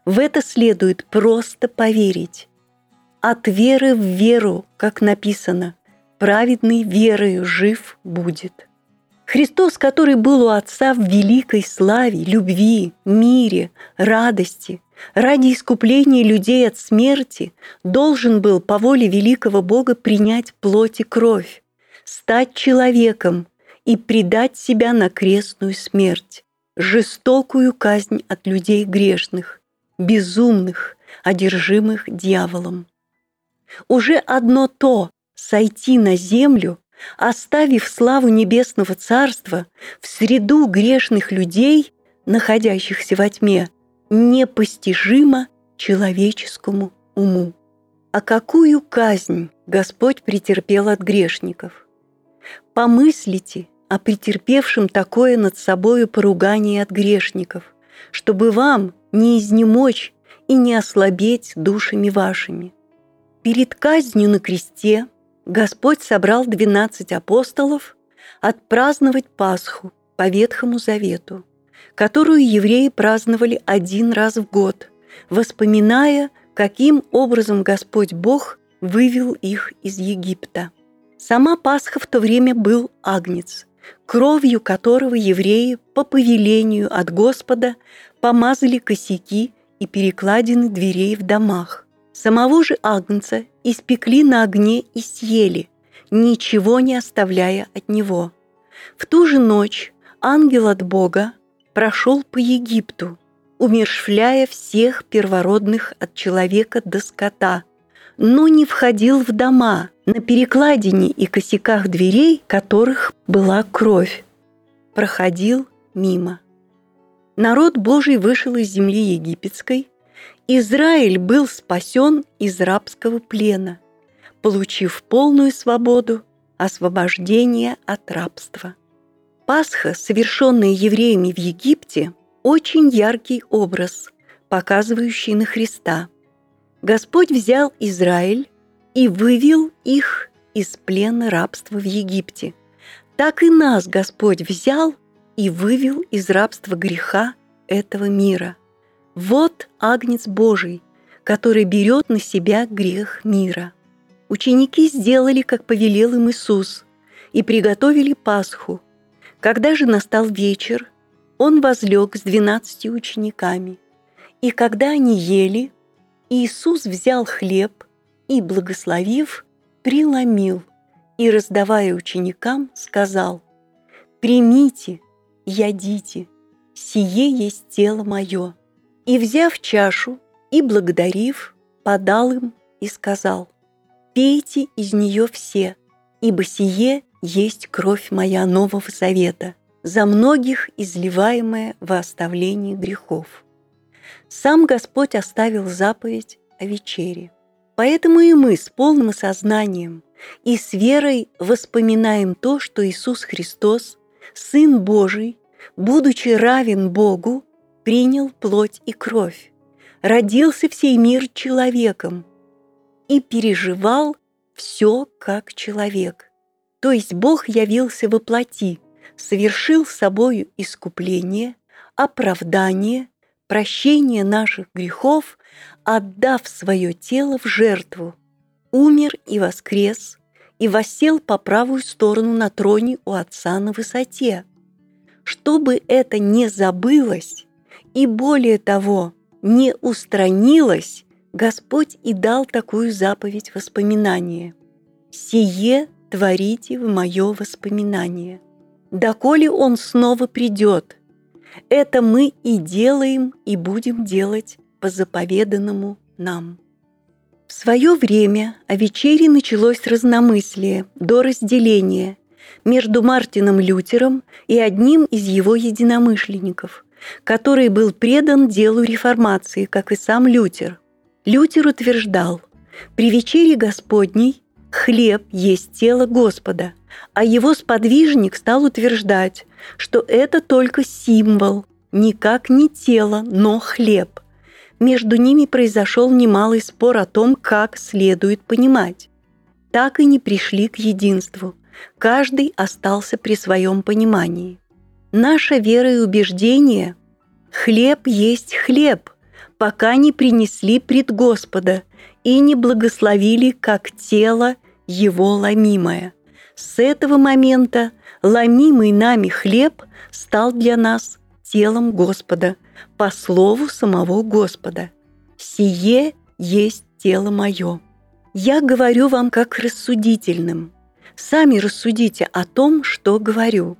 В это следует просто поверить. От веры в веру, как написано, праведный верою жив будет. Христос, который был у Отца в великой славе, любви, мире, радости, ради искупления людей от смерти, должен был по воле великого Бога принять плоть и кровь, стать человеком и предать себя на крестную смерть, жестокую казнь от людей грешных, безумных, одержимых дьяволом. Уже одно то — сойти на землю оставив славу небесного царства в среду грешных людей, находящихся во тьме, непостижимо человеческому уму. А какую казнь Господь претерпел от грешников? Помыслите о претерпевшем такое над собою поругание от грешников, чтобы вам не изнемочь и не ослабеть душами вашими. Перед казнью на кресте – Господь собрал двенадцать апостолов отпраздновать Пасху по Ветхому Завету, которую евреи праздновали один раз в год, воспоминая, каким образом Господь Бог вывел их из Египта. Сама Пасха в то время был агнец, кровью которого евреи по повелению от Господа помазали косяки и перекладины дверей в домах. Самого же агнца испекли на огне и съели, ничего не оставляя от него. В ту же ночь ангел от Бога прошел по Египту, умершвляя всех первородных от человека до скота, но не входил в дома, на перекладине и косяках дверей которых была кровь. Проходил мимо. Народ Божий вышел из земли египетской – Израиль был спасен из рабского плена, получив полную свободу, освобождение от рабства. Пасха, совершенная евреями в Египте, очень яркий образ, показывающий на Христа. Господь взял Израиль и вывел их из плена рабства в Египте. Так и нас Господь взял и вывел из рабства греха этого мира – вот Агнец Божий, который берет на себя грех мира. Ученики сделали, как повелел им Иисус, и приготовили Пасху. Когда же настал вечер, он возлег с двенадцатью учениками. И когда они ели, Иисус взял хлеб и, благословив, преломил и, раздавая ученикам, сказал, «Примите, ядите, сие есть тело мое». И, взяв чашу и благодарив, подал им и сказал, «Пейте из нее все, ибо сие есть кровь моя Нового Завета, за многих изливаемая во оставлении грехов. Сам Господь оставил заповедь о вечере. Поэтому и мы с полным осознанием и с верой воспоминаем то, что Иисус Христос, Сын Божий, будучи равен Богу, принял плоть и кровь, родился всей мир человеком и переживал все как человек. То есть Бог явился во плоти, совершил собою искупление, оправдание, прощение наших грехов, отдав свое тело в жертву, умер и воскрес, и воссел по правую сторону на троне у Отца на высоте. Чтобы это не забылось, и более того, не устранилось, Господь и дал такую заповедь воспоминания. «Сие творите в мое воспоминание». Доколе Он снова придет, это мы и делаем, и будем делать по заповеданному нам. В свое время о вечере началось разномыслие до разделения между Мартином Лютером и одним из его единомышленников, который был предан делу реформации, как и сам Лютер. Лютер утверждал, при вечере Господней хлеб есть тело Господа, а его сподвижник стал утверждать, что это только символ, никак не тело, но хлеб. Между ними произошел немалый спор о том, как следует понимать. Так и не пришли к единству. Каждый остался при своем понимании. Наша вера и убеждение – хлеб есть хлеб, пока не принесли пред Господа и не благословили как тело его ломимое. С этого момента ломимый нами хлеб стал для нас телом Господа, по слову самого Господа. «Сие есть тело мое». Я говорю вам как рассудительным. Сами рассудите о том, что говорю.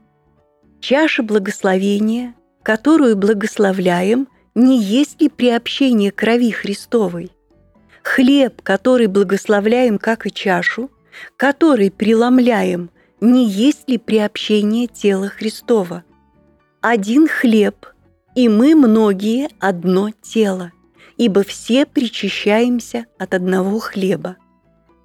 Чаша благословения, которую благословляем, не есть ли приобщение крови Христовой? Хлеб, который благословляем, как и чашу, который преломляем, не есть ли приобщение тела Христова? Один хлеб, и мы многие одно тело, ибо все причащаемся от одного хлеба.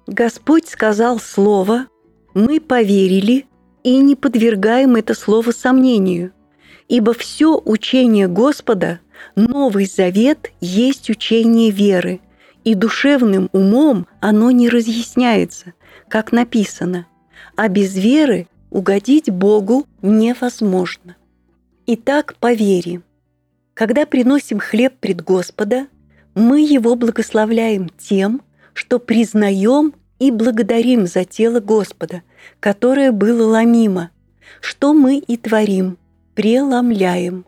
Господь сказал слово, мы поверили и не подвергаем это слово сомнению, ибо все учение Господа, Новый Завет, есть учение веры, и душевным умом оно не разъясняется, как написано – а без веры угодить Богу невозможно. Итак, по вере. Когда приносим хлеб пред Господа, мы его благословляем тем, что признаем и благодарим за тело Господа, которое было ломимо, что мы и творим, преломляем.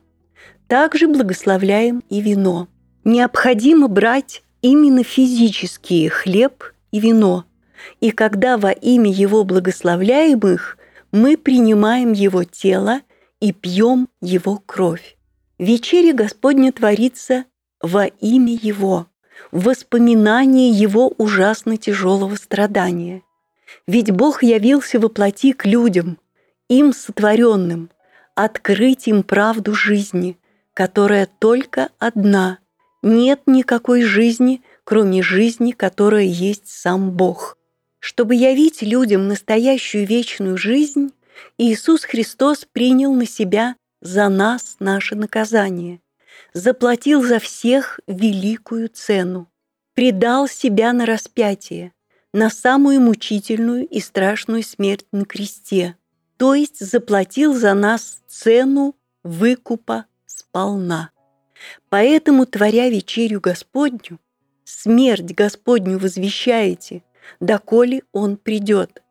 Также благословляем и вино. Необходимо брать именно физические хлеб и вино – и когда во имя Его благословляемых мы принимаем Его тело и пьем Его кровь. Вечеря Господня творится во имя Его, в воспоминание Его ужасно тяжелого страдания. Ведь Бог явился во плоти к людям, им сотворенным, открыть им правду жизни, которая только одна. Нет никакой жизни, кроме жизни, которая есть сам Бог. Чтобы явить людям настоящую вечную жизнь, Иисус Христос принял на себя за нас наше наказание, заплатил за всех великую цену, предал себя на распятие, на самую мучительную и страшную смерть на кресте, то есть заплатил за нас цену выкупа сполна. Поэтому, творя вечерю Господню, смерть Господню возвещаете, доколе Он придет.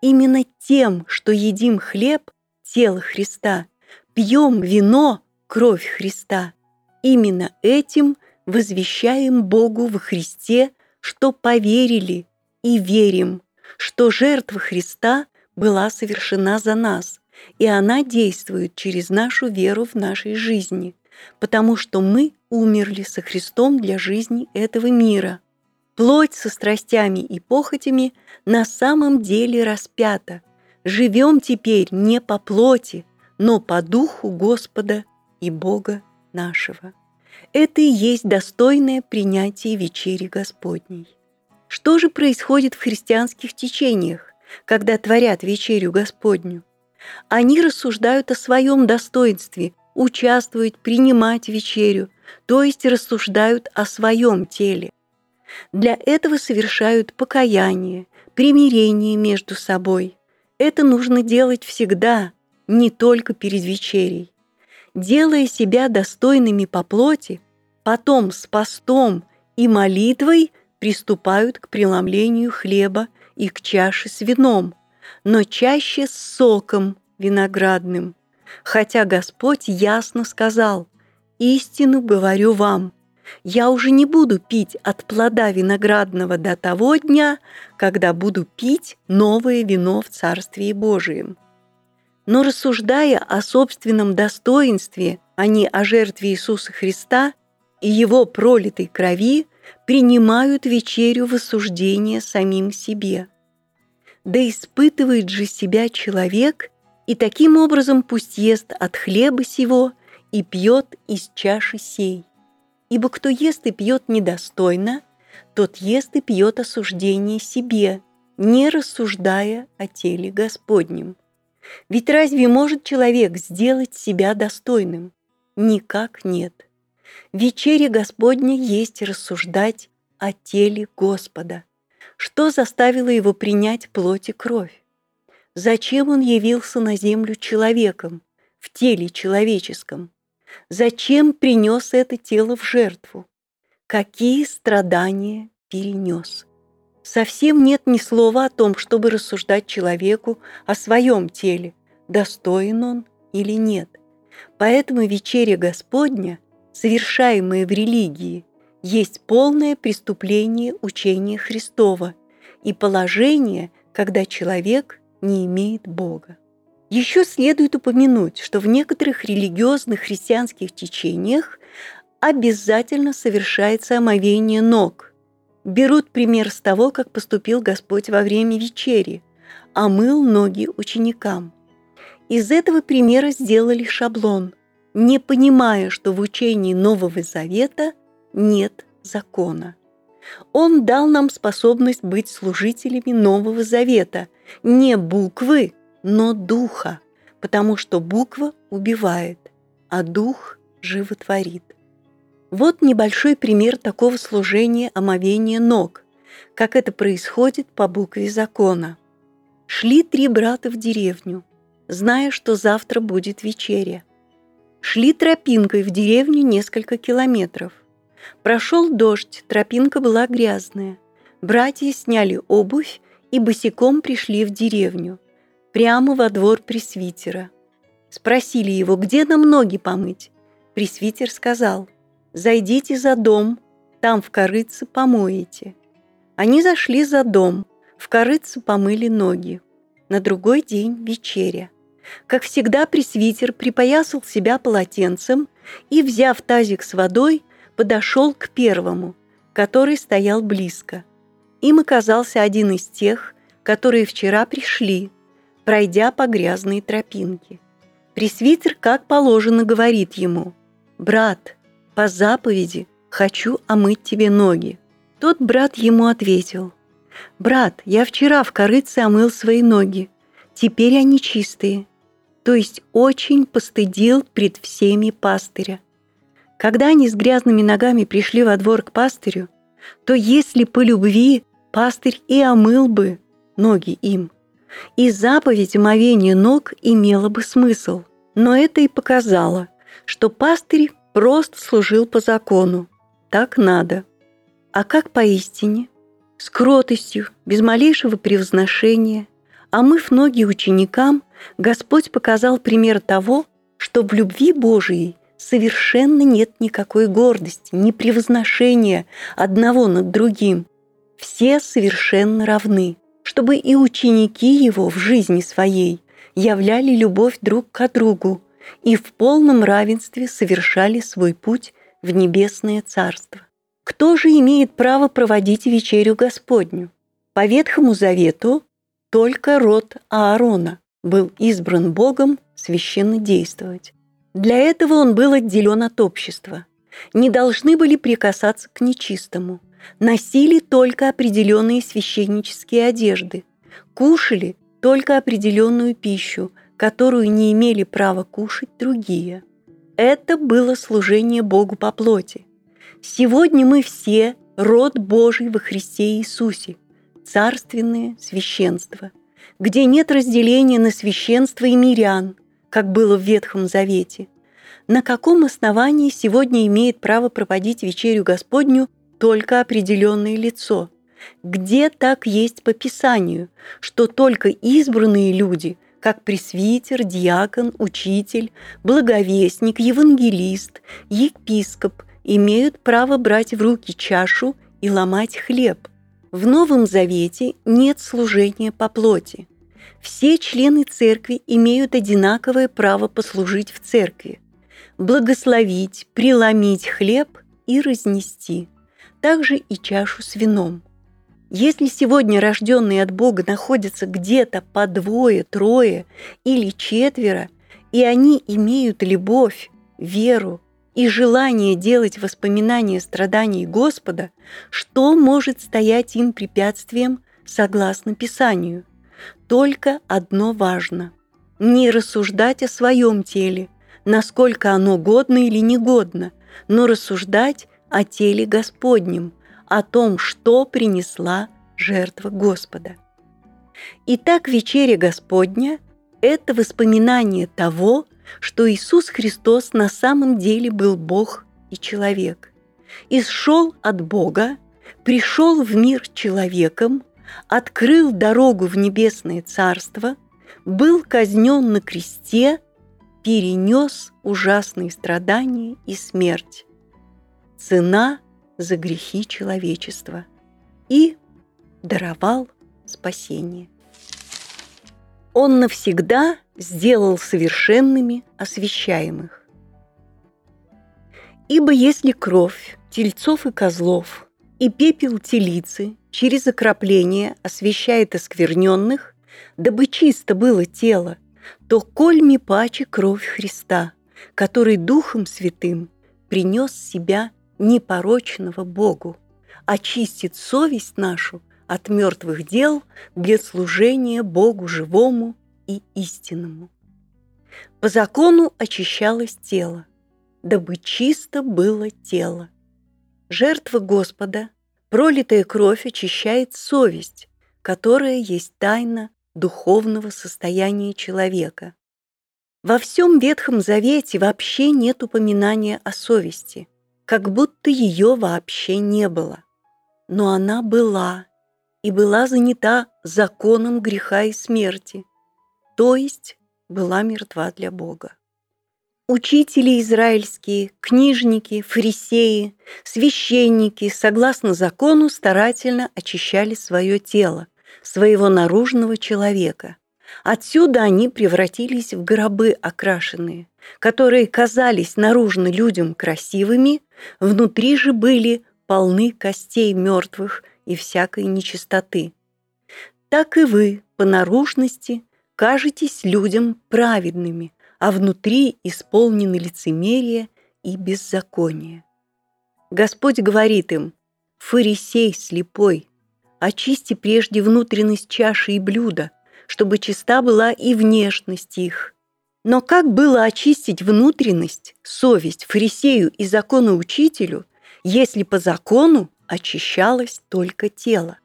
Именно тем, что едим хлеб, тело Христа, пьем вино, кровь Христа, именно этим возвещаем Богу во Христе, что поверили и верим, что жертва Христа была совершена за нас, и она действует через нашу веру в нашей жизни, потому что мы умерли со Христом для жизни этого мира – Плоть со страстями и похотями на самом деле распята, живем теперь не по плоти, но по духу Господа и Бога нашего. Это и есть достойное принятие вечери Господней. Что же происходит в христианских течениях, когда творят вечерю Господню? Они рассуждают о своем достоинстве, участвуют, принимать вечерю, то есть рассуждают о своем теле. Для этого совершают покаяние, примирение между собой. Это нужно делать всегда, не только перед вечерей. Делая себя достойными по плоти, потом с постом и молитвой приступают к преломлению хлеба и к чаше с вином, но чаще с соком виноградным. Хотя Господь ясно сказал, «Истину говорю вам, я уже не буду пить от плода виноградного до того дня, когда буду пить новое вино в Царстве Божием». Но рассуждая о собственном достоинстве, а не о жертве Иисуса Христа и Его пролитой крови, принимают вечерю в осуждение самим себе. Да испытывает же себя человек, и таким образом пусть ест от хлеба сего и пьет из чаши сей. Ибо кто ест и пьет недостойно, тот ест и пьет осуждение себе, не рассуждая о теле Господнем. Ведь разве может человек сделать себя достойным? Никак нет. Вечере Господня есть рассуждать о теле Господа. Что заставило его принять плоть и кровь? Зачем он явился на землю человеком, в теле человеческом? Зачем принес это тело в жертву? Какие страдания перенес? Совсем нет ни слова о том, чтобы рассуждать человеку о своем теле, достоин он или нет. Поэтому вечеря Господня, совершаемая в религии, есть полное преступление учения Христова и положение, когда человек не имеет Бога. Еще следует упомянуть, что в некоторых религиозных христианских течениях обязательно совершается омовение ног – берут пример с того, как поступил Господь во время вечери, омыл ноги ученикам. Из этого примера сделали шаблон, не понимая, что в учении Нового Завета нет закона. Он дал нам способность быть служителями Нового Завета, не буквы, но духа, потому что буква убивает, а дух животворит. Вот небольшой пример такого служения омовения ног, как это происходит по букве закона. Шли три брата в деревню, зная, что завтра будет вечеря. Шли тропинкой в деревню несколько километров. Прошел дождь, тропинка была грязная. Братья сняли обувь и босиком пришли в деревню, прямо во двор пресвитера. Спросили его, где нам ноги помыть. Пресвитер сказал, Зайдите за дом, там в корыце помоете». Они зашли за дом, в корыце помыли ноги. На другой день вечеря. Как всегда, пресвитер припоясал себя полотенцем и, взяв тазик с водой, подошел к первому, который стоял близко. Им оказался один из тех, которые вчера пришли, пройдя по грязной тропинке. Пресвитер, как положено, говорит ему, «Брат, по заповеди хочу омыть тебе ноги». Тот брат ему ответил, «Брат, я вчера в корыце омыл свои ноги, теперь они чистые». То есть очень постыдил пред всеми пастыря. Когда они с грязными ногами пришли во двор к пастырю, то если по любви пастырь и омыл бы ноги им, и заповедь омовения ног имела бы смысл. Но это и показало, что пастырь просто служил по закону. Так надо. А как поистине? С кротостью, без малейшего превозношения, омыв ноги ученикам, Господь показал пример того, что в любви Божией совершенно нет никакой гордости, ни превозношения одного над другим. Все совершенно равны, чтобы и ученики его в жизни своей являли любовь друг к другу, и в полном равенстве совершали свой путь в небесное царство. Кто же имеет право проводить вечерю Господню? По Ветхому Завету только род Аарона был избран Богом священно действовать. Для этого он был отделен от общества. Не должны были прикасаться к нечистому. Носили только определенные священнические одежды. Кушали только определенную пищу, которую не имели права кушать другие. Это было служение Богу по плоти. Сегодня мы все род Божий во Христе Иисусе, царственное священство, где нет разделения на священство и мирян, как было в Ветхом Завете. На каком основании сегодня имеет право проводить вечерю Господню только определенное лицо? Где так есть по Писанию, что только избранные люди, как пресвитер, диакон, учитель, благовестник, евангелист, епископ, имеют право брать в руки чашу и ломать хлеб. В Новом Завете нет служения по плоти. Все члены церкви имеют одинаковое право послужить в церкви, благословить, преломить хлеб и разнести, также и чашу с вином. Если сегодня рожденные от Бога находятся где-то по двое, трое или четверо, и они имеют любовь, веру, и желание делать воспоминания страданий Господа, что может стоять им препятствием согласно Писанию? Только одно важно – не рассуждать о своем теле, насколько оно годно или негодно, но рассуждать о теле Господнем, о том, что принесла жертва Господа. Итак, вечеря Господня – это воспоминание того, что Иисус Христос на самом деле был Бог и человек. Исшел от Бога, пришел в мир человеком, открыл дорогу в небесное царство, был казнен на кресте, перенес ужасные страдания и смерть. Цена за грехи человечества и даровал спасение. Он навсегда сделал совершенными освящаемых. Ибо если кровь тельцов и козлов и пепел телицы через окропление освещает оскверненных, дабы чисто было тело, то кольми паче кровь Христа, который Духом Святым принес себя непорочного Богу, очистит совесть нашу от мертвых дел для служения Богу живому и истинному. По закону очищалось тело, дабы чисто было тело. Жертва Господа, пролитая кровь очищает совесть, которая есть тайна духовного состояния человека. Во всем Ветхом Завете вообще нет упоминания о совести, как будто ее вообще не было. Но она была, и была занята законом греха и смерти, то есть была мертва для Бога. Учители израильские, книжники, фарисеи, священники, согласно закону, старательно очищали свое тело, своего наружного человека. Отсюда они превратились в гробы окрашенные, которые казались наружно людям красивыми, внутри же были полны костей мертвых и всякой нечистоты. Так и вы по наружности кажетесь людям праведными, а внутри исполнены лицемерие и беззаконие. Господь говорит им, «Фарисей слепой, очисти прежде внутренность чаши и блюда, чтобы чиста была и внешность их». Но как было очистить внутренность, совесть фарисею и законоучителю, если по закону очищалось только тело.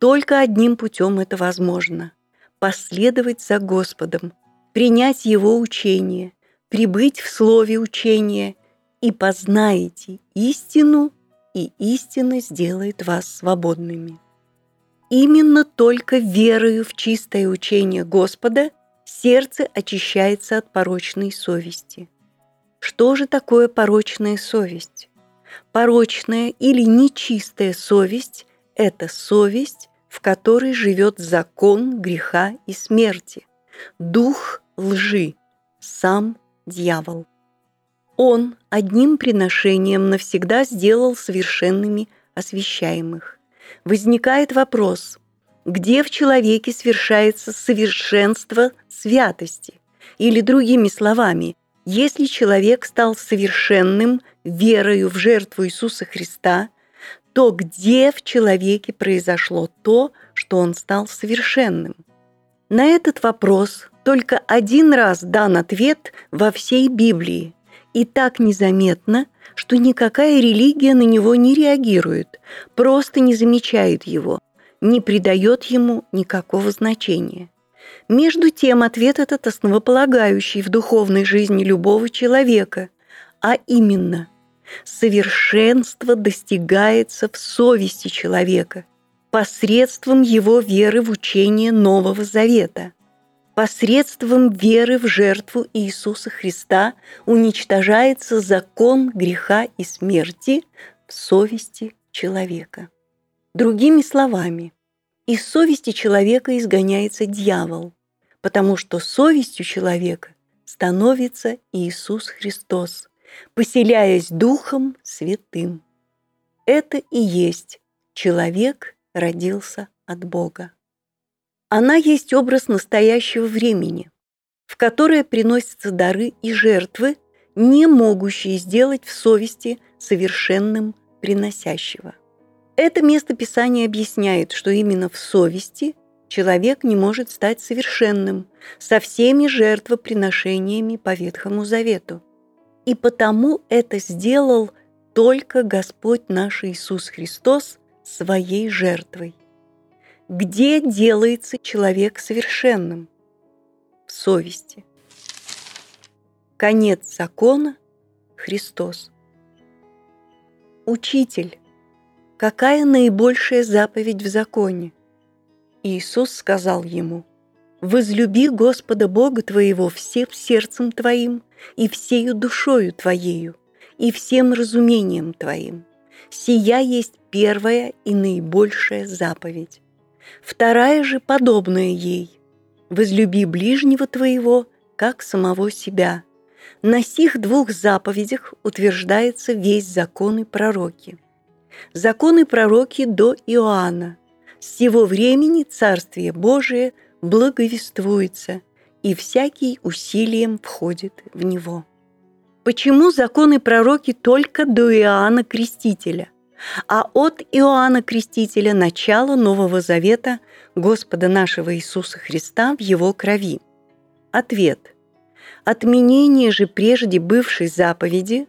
Только одним путем это возможно – последовать за Господом, принять Его учение, прибыть в слове учения и познаете истину, и истина сделает вас свободными. Именно только верою в чистое учение Господа сердце очищается от порочной совести. Что же такое порочная совесть? Порочная или нечистая совесть – это совесть, в которой живет закон греха и смерти, дух лжи, сам дьявол. Он одним приношением навсегда сделал совершенными освящаемых. Возникает вопрос, где в человеке совершается совершенство святости. Или другими словами, если человек стал совершенным верою в жертву Иисуса Христа, то где в человеке произошло то, что он стал совершенным? На этот вопрос только один раз дан ответ во всей Библии, и так незаметно, что никакая религия на него не реагирует, просто не замечает его, не придает ему никакого значения. Между тем, ответ этот основополагающий в духовной жизни любого человека, а именно совершенство достигается в совести человека посредством его веры в учение Нового Завета – Посредством веры в жертву Иисуса Христа уничтожается закон греха и смерти в совести человека. Другими словами, из совести человека изгоняется дьявол, потому что совестью человека становится Иисус Христос, поселяясь Духом Святым. Это и есть человек родился от Бога. Она есть образ настоящего времени, в которое приносятся дары и жертвы, не могущие сделать в совести совершенным приносящего. Это место Писания объясняет, что именно в совести человек не может стать совершенным со всеми жертвоприношениями по Ветхому Завету. И потому это сделал только Господь наш Иисус Христос своей жертвой. Где делается человек совершенным? В совести. Конец закона – Христос. Учитель, какая наибольшая заповедь в законе? Иисус сказал ему, «Возлюби Господа Бога твоего всем сердцем твоим и всею душою твоею и всем разумением твоим. Сия есть первая и наибольшая заповедь. Вторая же подобная ей. Возлюби ближнего твоего, как самого себя. На сих двух заповедях утверждается весь закон и пророки. Законы пророки до Иоанна. С сего времени Царствие Божие благовествуется, и всякий усилием входит в него. Почему законы пророки только до Иоанна Крестителя? а от Иоанна Крестителя начало Нового Завета Господа нашего Иисуса Христа в Его крови. Ответ. Отменение же прежде бывшей заповеди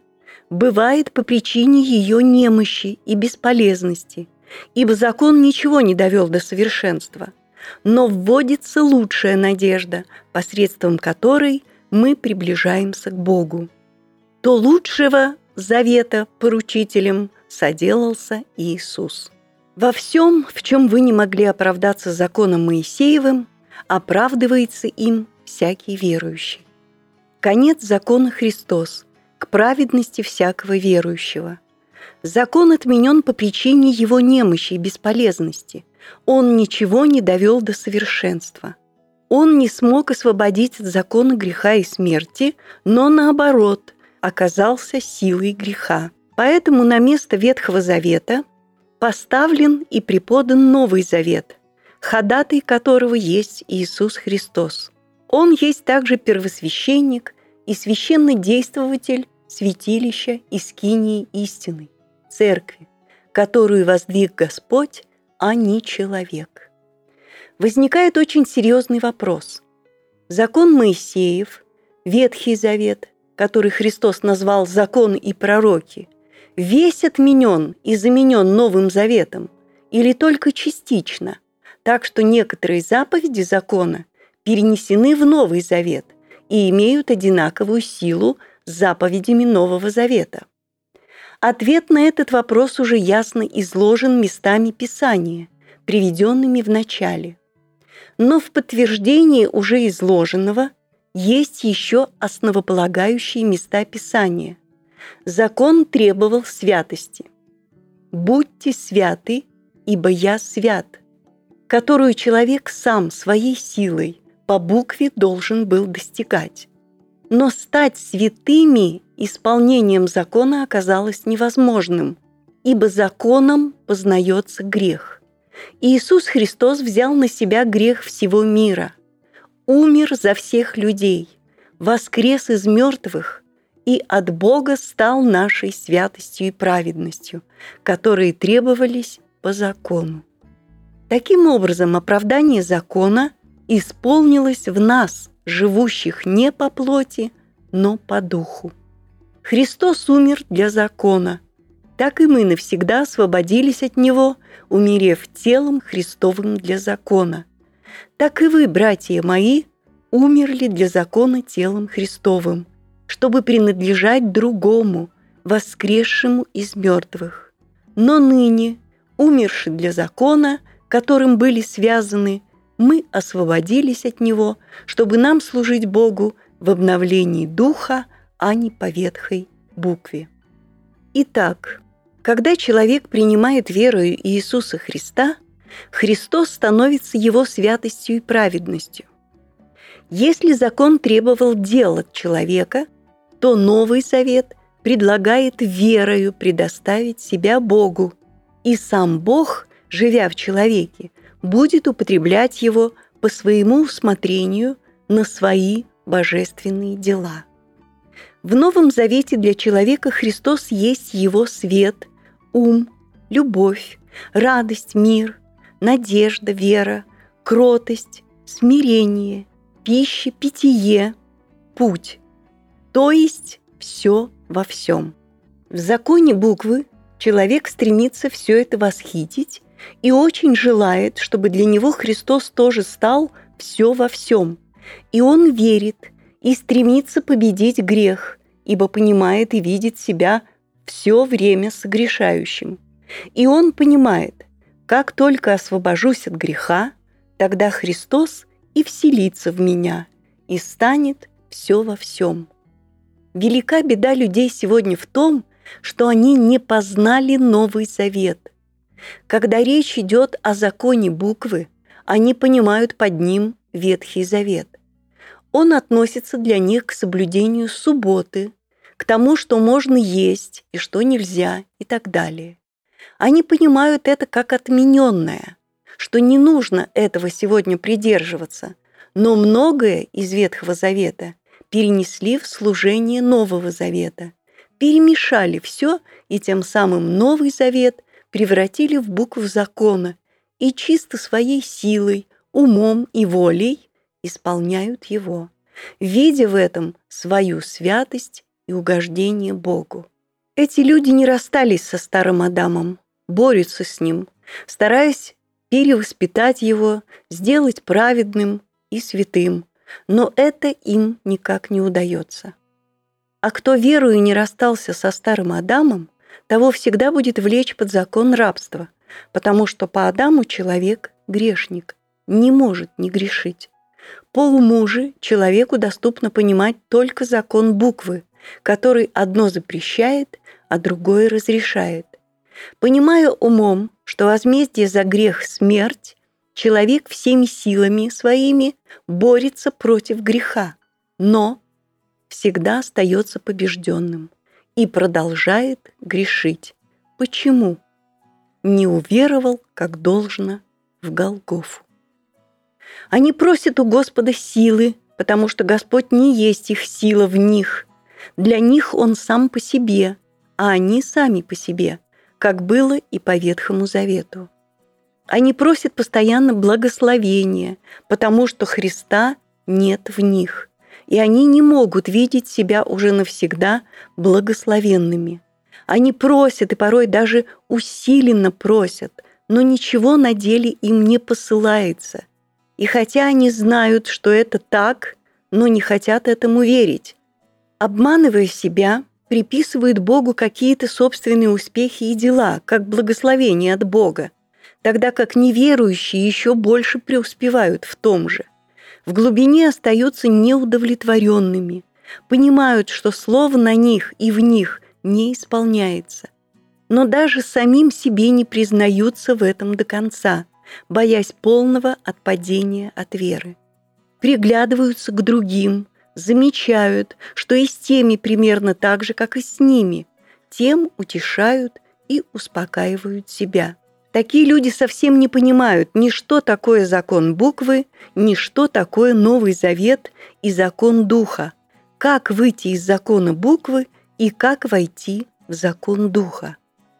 бывает по причине ее немощи и бесполезности, ибо закон ничего не довел до совершенства, но вводится лучшая надежда, посредством которой мы приближаемся к Богу. То лучшего завета поручителем соделался Иисус. Во всем, в чем вы не могли оправдаться законом Моисеевым, оправдывается им всякий верующий. Конец закона Христос к праведности всякого верующего. Закон отменен по причине его немощи и бесполезности. Он ничего не довел до совершенства. Он не смог освободить от закона греха и смерти, но наоборот оказался силой греха. Поэтому на место Ветхого Завета поставлен и преподан Новый Завет, ходатай которого есть Иисус Христос. Он есть также первосвященник и священный действователь святилища и скинии истины, церкви, которую воздвиг Господь, а не человек. Возникает очень серьезный вопрос. Закон Моисеев, Ветхий Завет, который Христос назвал закон и пророки, весь отменен и заменен Новым Заветом или только частично, так что некоторые заповеди закона перенесены в Новый Завет и имеют одинаковую силу с заповедями Нового Завета. Ответ на этот вопрос уже ясно изложен местами Писания, приведенными в начале. Но в подтверждении уже изложенного есть еще основополагающие места Писания – Закон требовал святости. «Будьте святы, ибо я свят», которую человек сам своей силой по букве должен был достигать. Но стать святыми исполнением закона оказалось невозможным, ибо законом познается грех. Иисус Христос взял на себя грех всего мира, умер за всех людей, воскрес из мертвых и от Бога стал нашей святостью и праведностью, которые требовались по закону. Таким образом, оправдание закона исполнилось в нас, живущих не по плоти, но по духу. Христос умер для закона, так и мы навсегда освободились от него, умерев телом Христовым для закона. Так и вы, братья мои, умерли для закона телом Христовым, чтобы принадлежать другому, воскресшему из мертвых. Но ныне, умерши для закона, которым были связаны, мы освободились от него, чтобы нам служить Богу в обновлении духа, а не по ветхой букве. Итак, когда человек принимает верою Иисуса Христа, Христос становится его святостью и праведностью. Если закон требовал дел от человека, то Новый Завет предлагает верою предоставить себя Богу, и сам Бог, живя в человеке, будет употреблять его по своему усмотрению на свои божественные дела. В Новом Завете для человека Христос есть его свет, ум, любовь, радость, мир, надежда, вера, кротость, смирение, пища, питье, путь, то есть все во всем. В законе буквы человек стремится все это восхитить и очень желает, чтобы для него Христос тоже стал все во всем. И он верит и стремится победить грех, ибо понимает и видит себя все время согрешающим. И он понимает, как только освобожусь от греха, тогда Христос и вселится в меня, и станет все во всем. Велика беда людей сегодня в том, что они не познали Новый Завет. Когда речь идет о законе буквы, они понимают под ним Ветхий Завет. Он относится для них к соблюдению субботы, к тому, что можно есть и что нельзя и так далее. Они понимают это как отмененное, что не нужно этого сегодня придерживаться, но многое из Ветхого Завета перенесли в служение Нового Завета, перемешали все и тем самым Новый Завет превратили в букву закона и чисто своей силой, умом и волей исполняют его, видя в этом свою святость и угождение Богу. Эти люди не расстались со старым Адамом, борются с ним, стараясь перевоспитать его, сделать праведным и святым, но это им никак не удается. А кто верою не расстался со старым Адамом, того всегда будет влечь под закон рабства, потому что по Адаму человек – грешник, не может не грешить. По уму же человеку доступно понимать только закон буквы, который одно запрещает, а другое разрешает. Понимая умом, что возмездие за грех – смерть, человек всеми силами своими борется против греха, но всегда остается побежденным и продолжает грешить. Почему? Не уверовал, как должно, в Голгофу. Они просят у Господа силы, потому что Господь не есть их сила в них – для них он сам по себе, а они сами по себе, как было и по Ветхому Завету. Они просят постоянно благословения, потому что Христа нет в них, и они не могут видеть себя уже навсегда благословенными. Они просят и порой даже усиленно просят, но ничего на деле им не посылается. И хотя они знают, что это так, но не хотят этому верить, обманывая себя, приписывают Богу какие-то собственные успехи и дела, как благословение от Бога, тогда как неверующие еще больше преуспевают в том же. В глубине остаются неудовлетворенными, понимают, что слово на них и в них не исполняется. Но даже самим себе не признаются в этом до конца, боясь полного отпадения от веры. Приглядываются к другим, замечают, что и с теми примерно так же, как и с ними, тем утешают и успокаивают себя. Такие люди совсем не понимают ни что такое закон буквы, ни что такое Новый Завет и закон Духа, как выйти из закона буквы и как войти в закон Духа.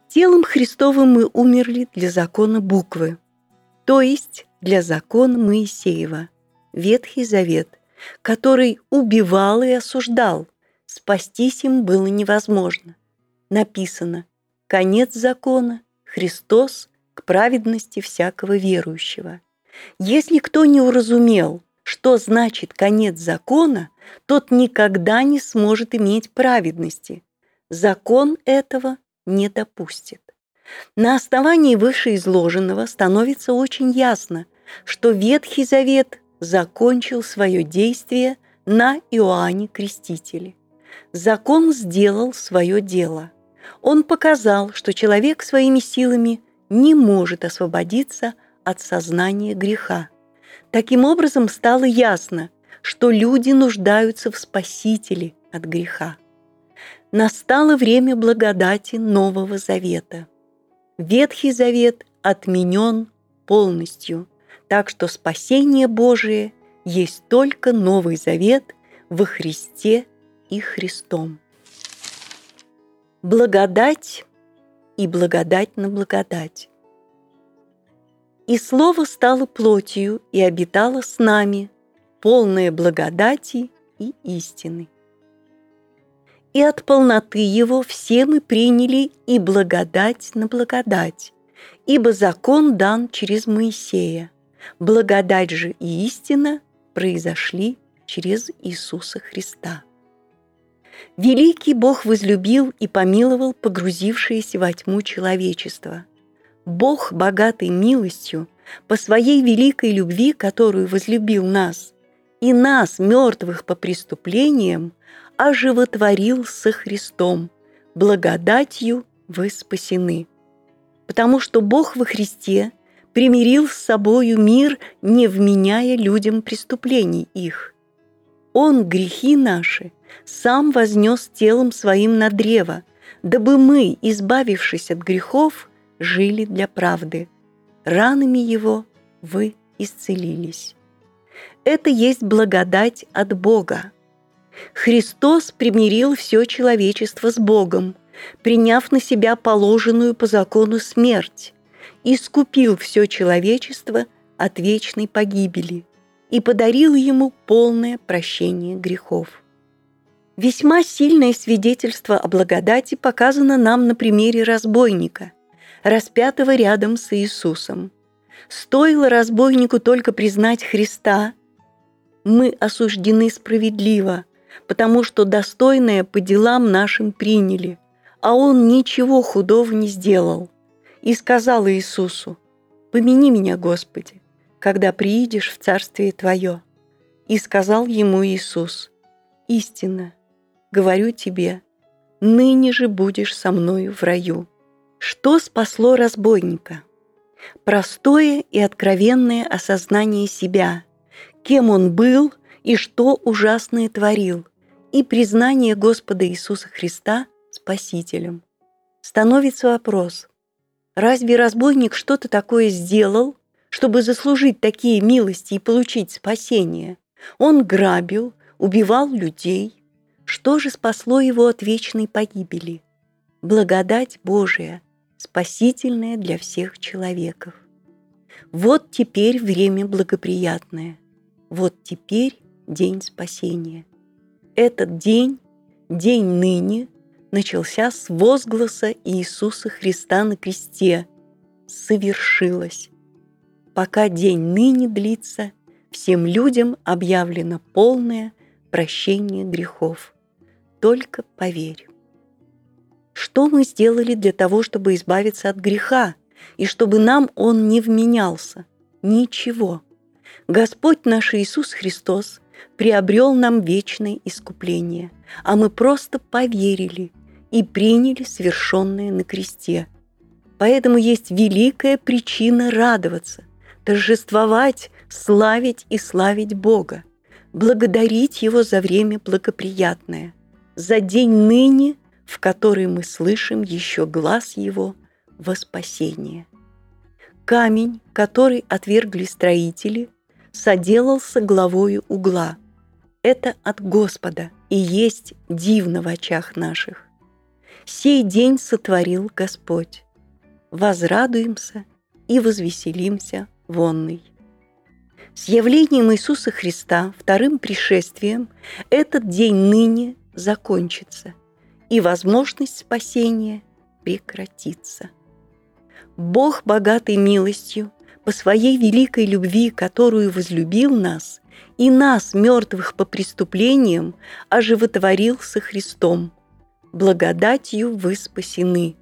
Телом Христовым мы умерли для закона буквы, то есть для закона Моисеева, Ветхий Завет, который убивал и осуждал, спастись им было невозможно. Написано «Конец закона, Христос к праведности всякого верующего». Если кто не уразумел, что значит конец закона, тот никогда не сможет иметь праведности. Закон этого не допустит. На основании вышеизложенного становится очень ясно, что Ветхий Завет закончил свое действие на Иоанне Крестителе. Закон сделал свое дело. Он показал, что человек своими силами не может освободиться от сознания греха. Таким образом стало ясно, что люди нуждаются в Спасителе от греха. Настало время благодати Нового Завета. Ветхий Завет отменен полностью, так что спасение Божие есть только Новый Завет во Христе и Христом. Благодать и благодать на благодать. И Слово стало плотью и обитало с нами, полное благодати и истины. И от полноты Его все мы приняли и благодать на благодать, ибо закон дан через Моисея, благодать же и истина произошли через Иисуса Христа. Великий Бог возлюбил и помиловал погрузившееся во тьму человечество. Бог, богатый милостью, по своей великой любви, которую возлюбил нас, и нас, мертвых по преступлениям, оживотворил со Христом, благодатью вы спасены. Потому что Бог во Христе примирил с собою мир, не вменяя людям преступлений их. Он грехи наши сам вознес телом своим на древо, дабы мы, избавившись от грехов, жили для правды. Ранами Его вы исцелились. Это есть благодать от Бога. Христос примирил все человечество с Богом, приняв на себя положенную по закону смерть, искупил все человечество от вечной погибели и подарил ему полное прощение грехов. Весьма сильное свидетельство о благодати показано нам на примере разбойника, распятого рядом с Иисусом. Стоило разбойнику только признать Христа, мы осуждены справедливо, потому что достойное по делам нашим приняли, а он ничего худого не сделал. И сказал Иисусу, «Помяни меня, Господи, когда приидешь в Царствие Твое». И сказал ему Иисус, «Истинно, говорю тебе, ныне же будешь со мною в раю». Что спасло разбойника? Простое и откровенное осознание себя, кем он был и что ужасное творил, и признание Господа Иисуса Христа Спасителем. Становится вопрос, разве разбойник что-то такое сделал, чтобы заслужить такие милости и получить спасение? Он грабил, убивал людей. Что же спасло его от вечной погибели? Благодать Божия, спасительная для всех человеков. Вот теперь время благоприятное. Вот теперь день спасения. Этот день, день ныне, начался с возгласа Иисуса Христа на кресте «Совершилось». Пока день ныне длится, всем людям объявлено полное прощение грехов. Только поверь. Что мы сделали для того, чтобы избавиться от греха, и чтобы нам он не вменялся? Ничего. Господь наш Иисус Христос приобрел нам вечное искупление, а мы просто поверили и приняли совершенное на кресте. Поэтому есть великая причина радоваться, торжествовать, славить и славить Бога, благодарить Его за время благоприятное, за день ныне, в который мы слышим еще глаз Его во спасение. камень, который отвергли строители, соделался главою угла. Это от Господа и есть дивно в очах наших. Сей день сотворил Господь. Возрадуемся и возвеселимся вонный. С явлением Иисуса Христа, вторым пришествием, этот день ныне закончится, и возможность спасения прекратится. Бог, богатый милостью, по своей великой любви, которую возлюбил нас, и нас, мертвых по преступлениям, оживотворил со Христом. Благодатью вы спасены.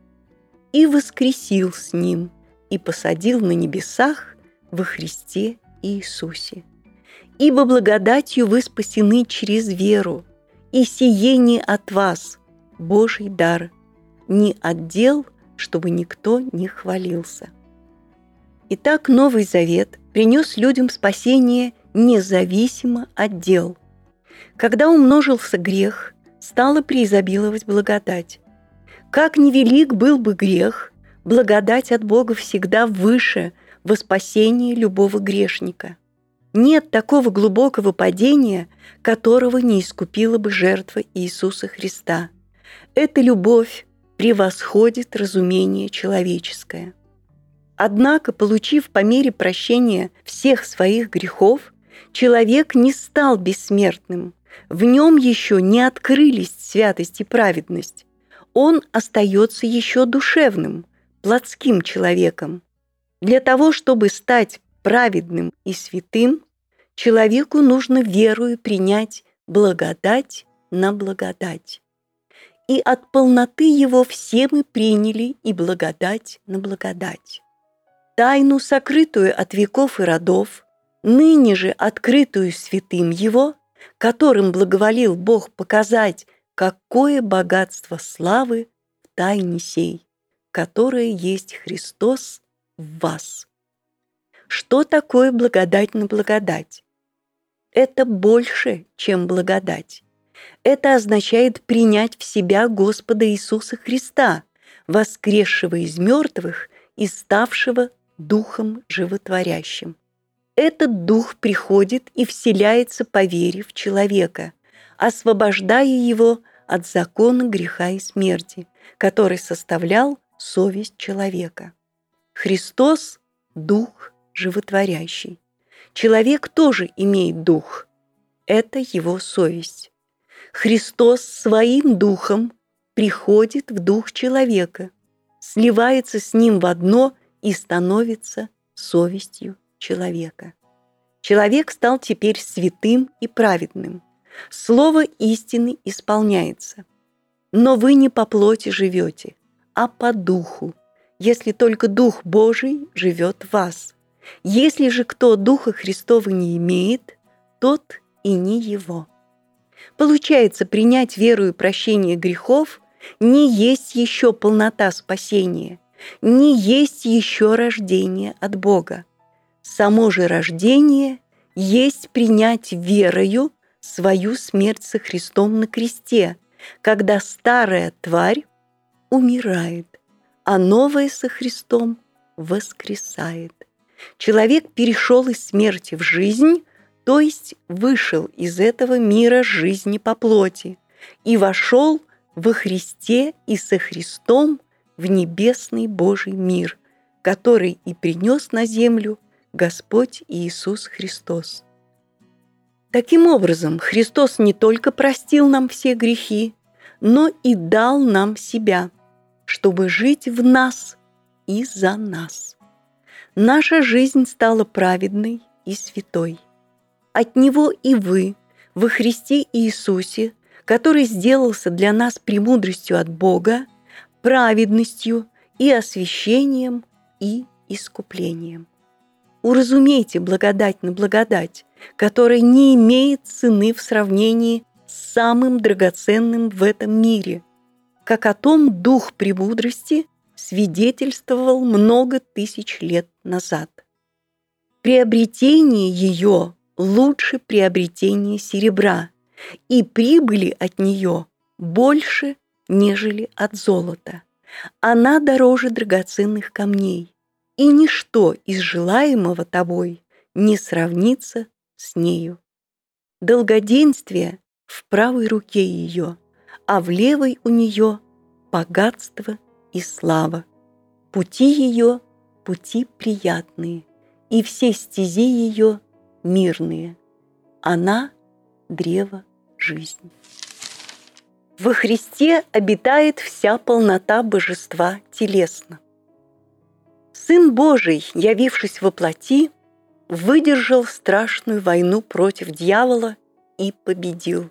И воскресил с Ним, и посадил на небесах во Христе Иисусе. Ибо благодатью вы спасены через веру, и сиение от вас, Божий дар, не отдел, чтобы никто не хвалился. Итак, Новый Завет принес людям спасение независимо от дел. Когда умножился грех, стала преизобиловать благодать. Как невелик был бы грех, благодать от Бога всегда выше во спасении любого грешника. Нет такого глубокого падения, которого не искупила бы жертва Иисуса Христа. Эта любовь превосходит разумение человеческое. Однако, получив по мере прощения всех своих грехов, человек не стал бессмертным, в нем еще не открылись святость и праведность. Он остается еще душевным, плотским человеком, для того, чтобы стать праведным и святым, человеку нужно верою принять благодать на благодать. И от полноты его все мы приняли и благодать на благодать. Тайну, сокрытую от веков и родов, ныне же открытую святым его, которым благоволил Бог показать, какое богатство славы в тайне сей, которое есть Христос в вас. Что такое благодать на благодать? Это больше, чем благодать. Это означает принять в себя Господа Иисуса Христа, воскресшего из мертвых и ставшего Духом Животворящим. Этот Дух приходит и вселяется по вере в человека, освобождая его от закона греха и смерти, который составлял совесть человека. Христос – Дух животворящий. Человек тоже имеет Дух. Это его совесть. Христос своим Духом приходит в Дух человека, сливается с ним в одно и становится совестью человека. Человек стал теперь святым и праведным. Слово истины исполняется. Но вы не по плоти живете, а по духу, если только Дух Божий живет в вас. Если же кто Духа Христова не имеет, тот и не его. Получается, принять веру и прощение грехов не есть еще полнота спасения, не есть еще рождение от Бога. Само же рождение есть принять верою свою смерть со Христом на кресте, когда старая тварь умирает, а новое со Христом воскресает. Человек перешел из смерти в жизнь, то есть вышел из этого мира жизни по плоти и вошел во Христе и со Христом в небесный Божий мир, который и принес на землю Господь Иисус Христос. Таким образом, Христос не только простил нам все грехи, но и дал нам себя – чтобы жить в нас и за нас. Наша жизнь стала праведной и святой. От Него и вы, во Христе Иисусе, который сделался для нас премудростью от Бога, праведностью и освящением и искуплением. Уразумейте благодать на благодать, которая не имеет цены в сравнении с самым драгоценным в этом мире – как о том дух премудрости свидетельствовал много тысяч лет назад. Приобретение ее лучше приобретения серебра, и прибыли от нее больше, нежели от золота. Она дороже драгоценных камней. и ничто из желаемого тобой не сравнится с нею. Долгоденствие в правой руке ее, а в левой у нее богатство и слава. Пути ее – пути приятные, и все стези ее мирные. Она – древо жизни. Во Христе обитает вся полнота божества телесно. Сын Божий, явившись во плоти, выдержал страшную войну против дьявола и победил.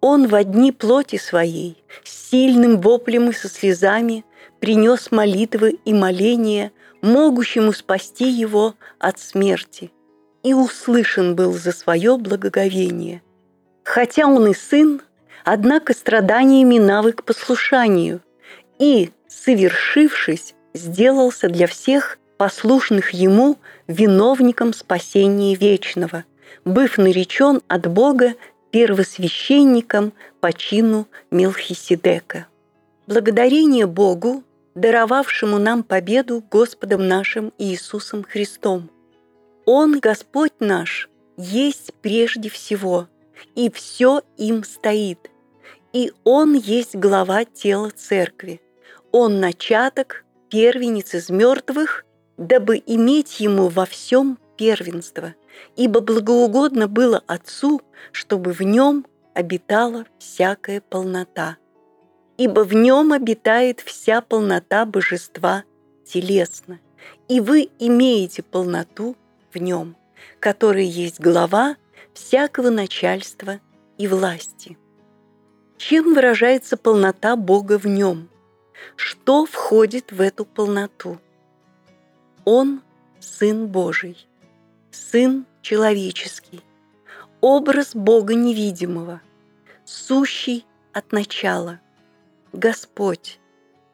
Он в одни плоти своей, с сильным воплем и со слезами, принес молитвы и моления, могущему спасти его от смерти, и услышан был за свое благоговение. Хотя он и сын, однако страданиями навык послушанию, и, совершившись, сделался для всех послушных ему виновником спасения вечного, быв наречен от Бога первосвященником по чину Мелхиседека. Благодарение Богу, даровавшему нам победу Господом нашим Иисусом Христом. Он, Господь наш, есть прежде всего, и все им стоит, и Он есть глава тела Церкви. Он начаток, первенец из мертвых, дабы иметь ему во всем первенство, ибо благоугодно было Отцу, чтобы в нем обитала всякая полнота. Ибо в нем обитает вся полнота божества телесно, и вы имеете полноту в нем, который есть глава всякого начальства и власти. Чем выражается полнота Бога в нем? Что входит в эту полноту? Он – Сын Божий, Сын человеческий, образ Бога невидимого, сущий от начала, Господь,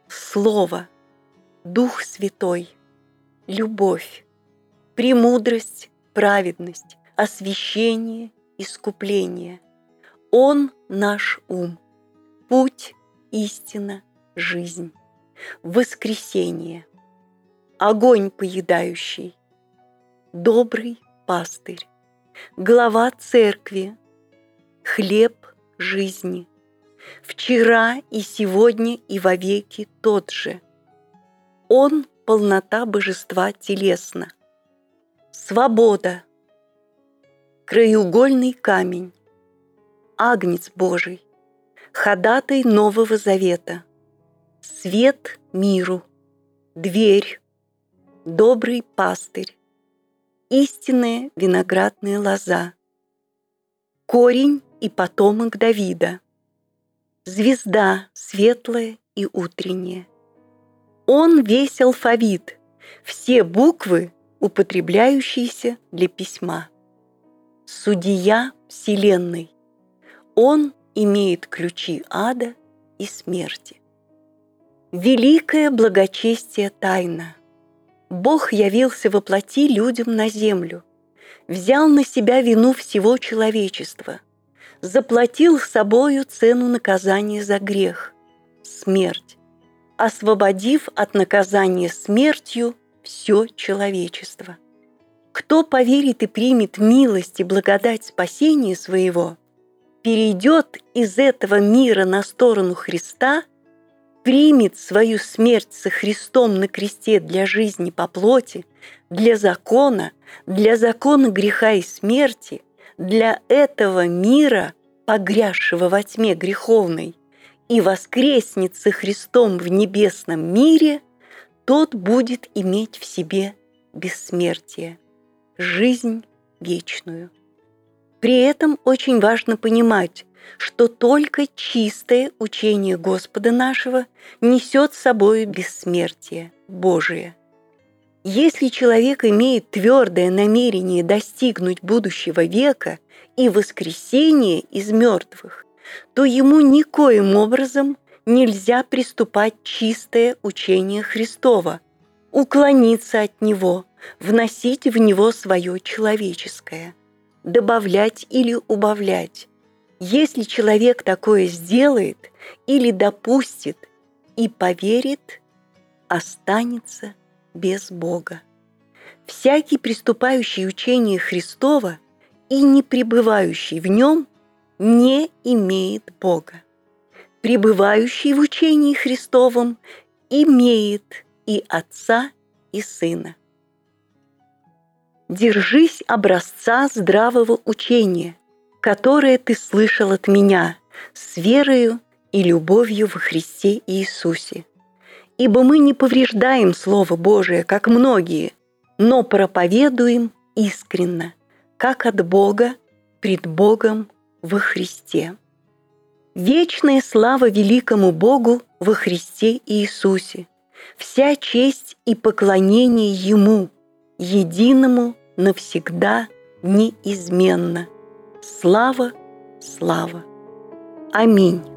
Слово, Дух Святой, любовь, премудрость, праведность, освящение, искупление. Он наш ум, путь, истина, жизнь, воскресение, огонь поедающий, добрый пастырь, глава церкви, хлеб жизни, вчера и сегодня и вовеки тот же. Он – полнота божества телесно. Свобода, краеугольный камень, Агнец Божий, ходатай Нового Завета, свет миру, дверь, добрый пастырь, истинная виноградная лоза, корень и потомок Давида, звезда светлая и утренняя. Он весь алфавит, все буквы, употребляющиеся для письма. Судья Вселенной. Он имеет ключи ада и смерти. Великое благочестие тайна. Бог явился во плоти людям на землю, взял на себя вину всего человечества, заплатил собою цену наказания за грех – смерть, освободив от наказания смертью все человечество. Кто поверит и примет милость и благодать спасения своего, перейдет из этого мира на сторону Христа – примет свою смерть со Христом на кресте для жизни по плоти, для закона, для закона греха и смерти, для этого мира, погрязшего во тьме греховной, и воскреснет со Христом в небесном мире, тот будет иметь в себе бессмертие, жизнь вечную. При этом очень важно понимать, что только чистое учение Господа нашего несет с собой бессмертие Божие. Если человек имеет твердое намерение достигнуть будущего века и воскресения из мертвых, то ему никоим образом нельзя приступать чистое учение Христова, уклониться от него, вносить в него свое человеческое, добавлять или убавлять, если человек такое сделает или допустит и поверит, останется без Бога. Всякий приступающий учение Христова и не пребывающий в нем не имеет Бога. Пребывающий в учении Христовом имеет и Отца, и Сына. Держись образца здравого учения, которое ты слышал от меня, с верою и любовью во Христе Иисусе. Ибо мы не повреждаем Слово Божие, как многие, но проповедуем искренно, как от Бога, пред Богом во Христе. Вечная слава великому Богу во Христе Иисусе, вся честь и поклонение Ему, единому навсегда неизменно. Слава, слава. Аминь.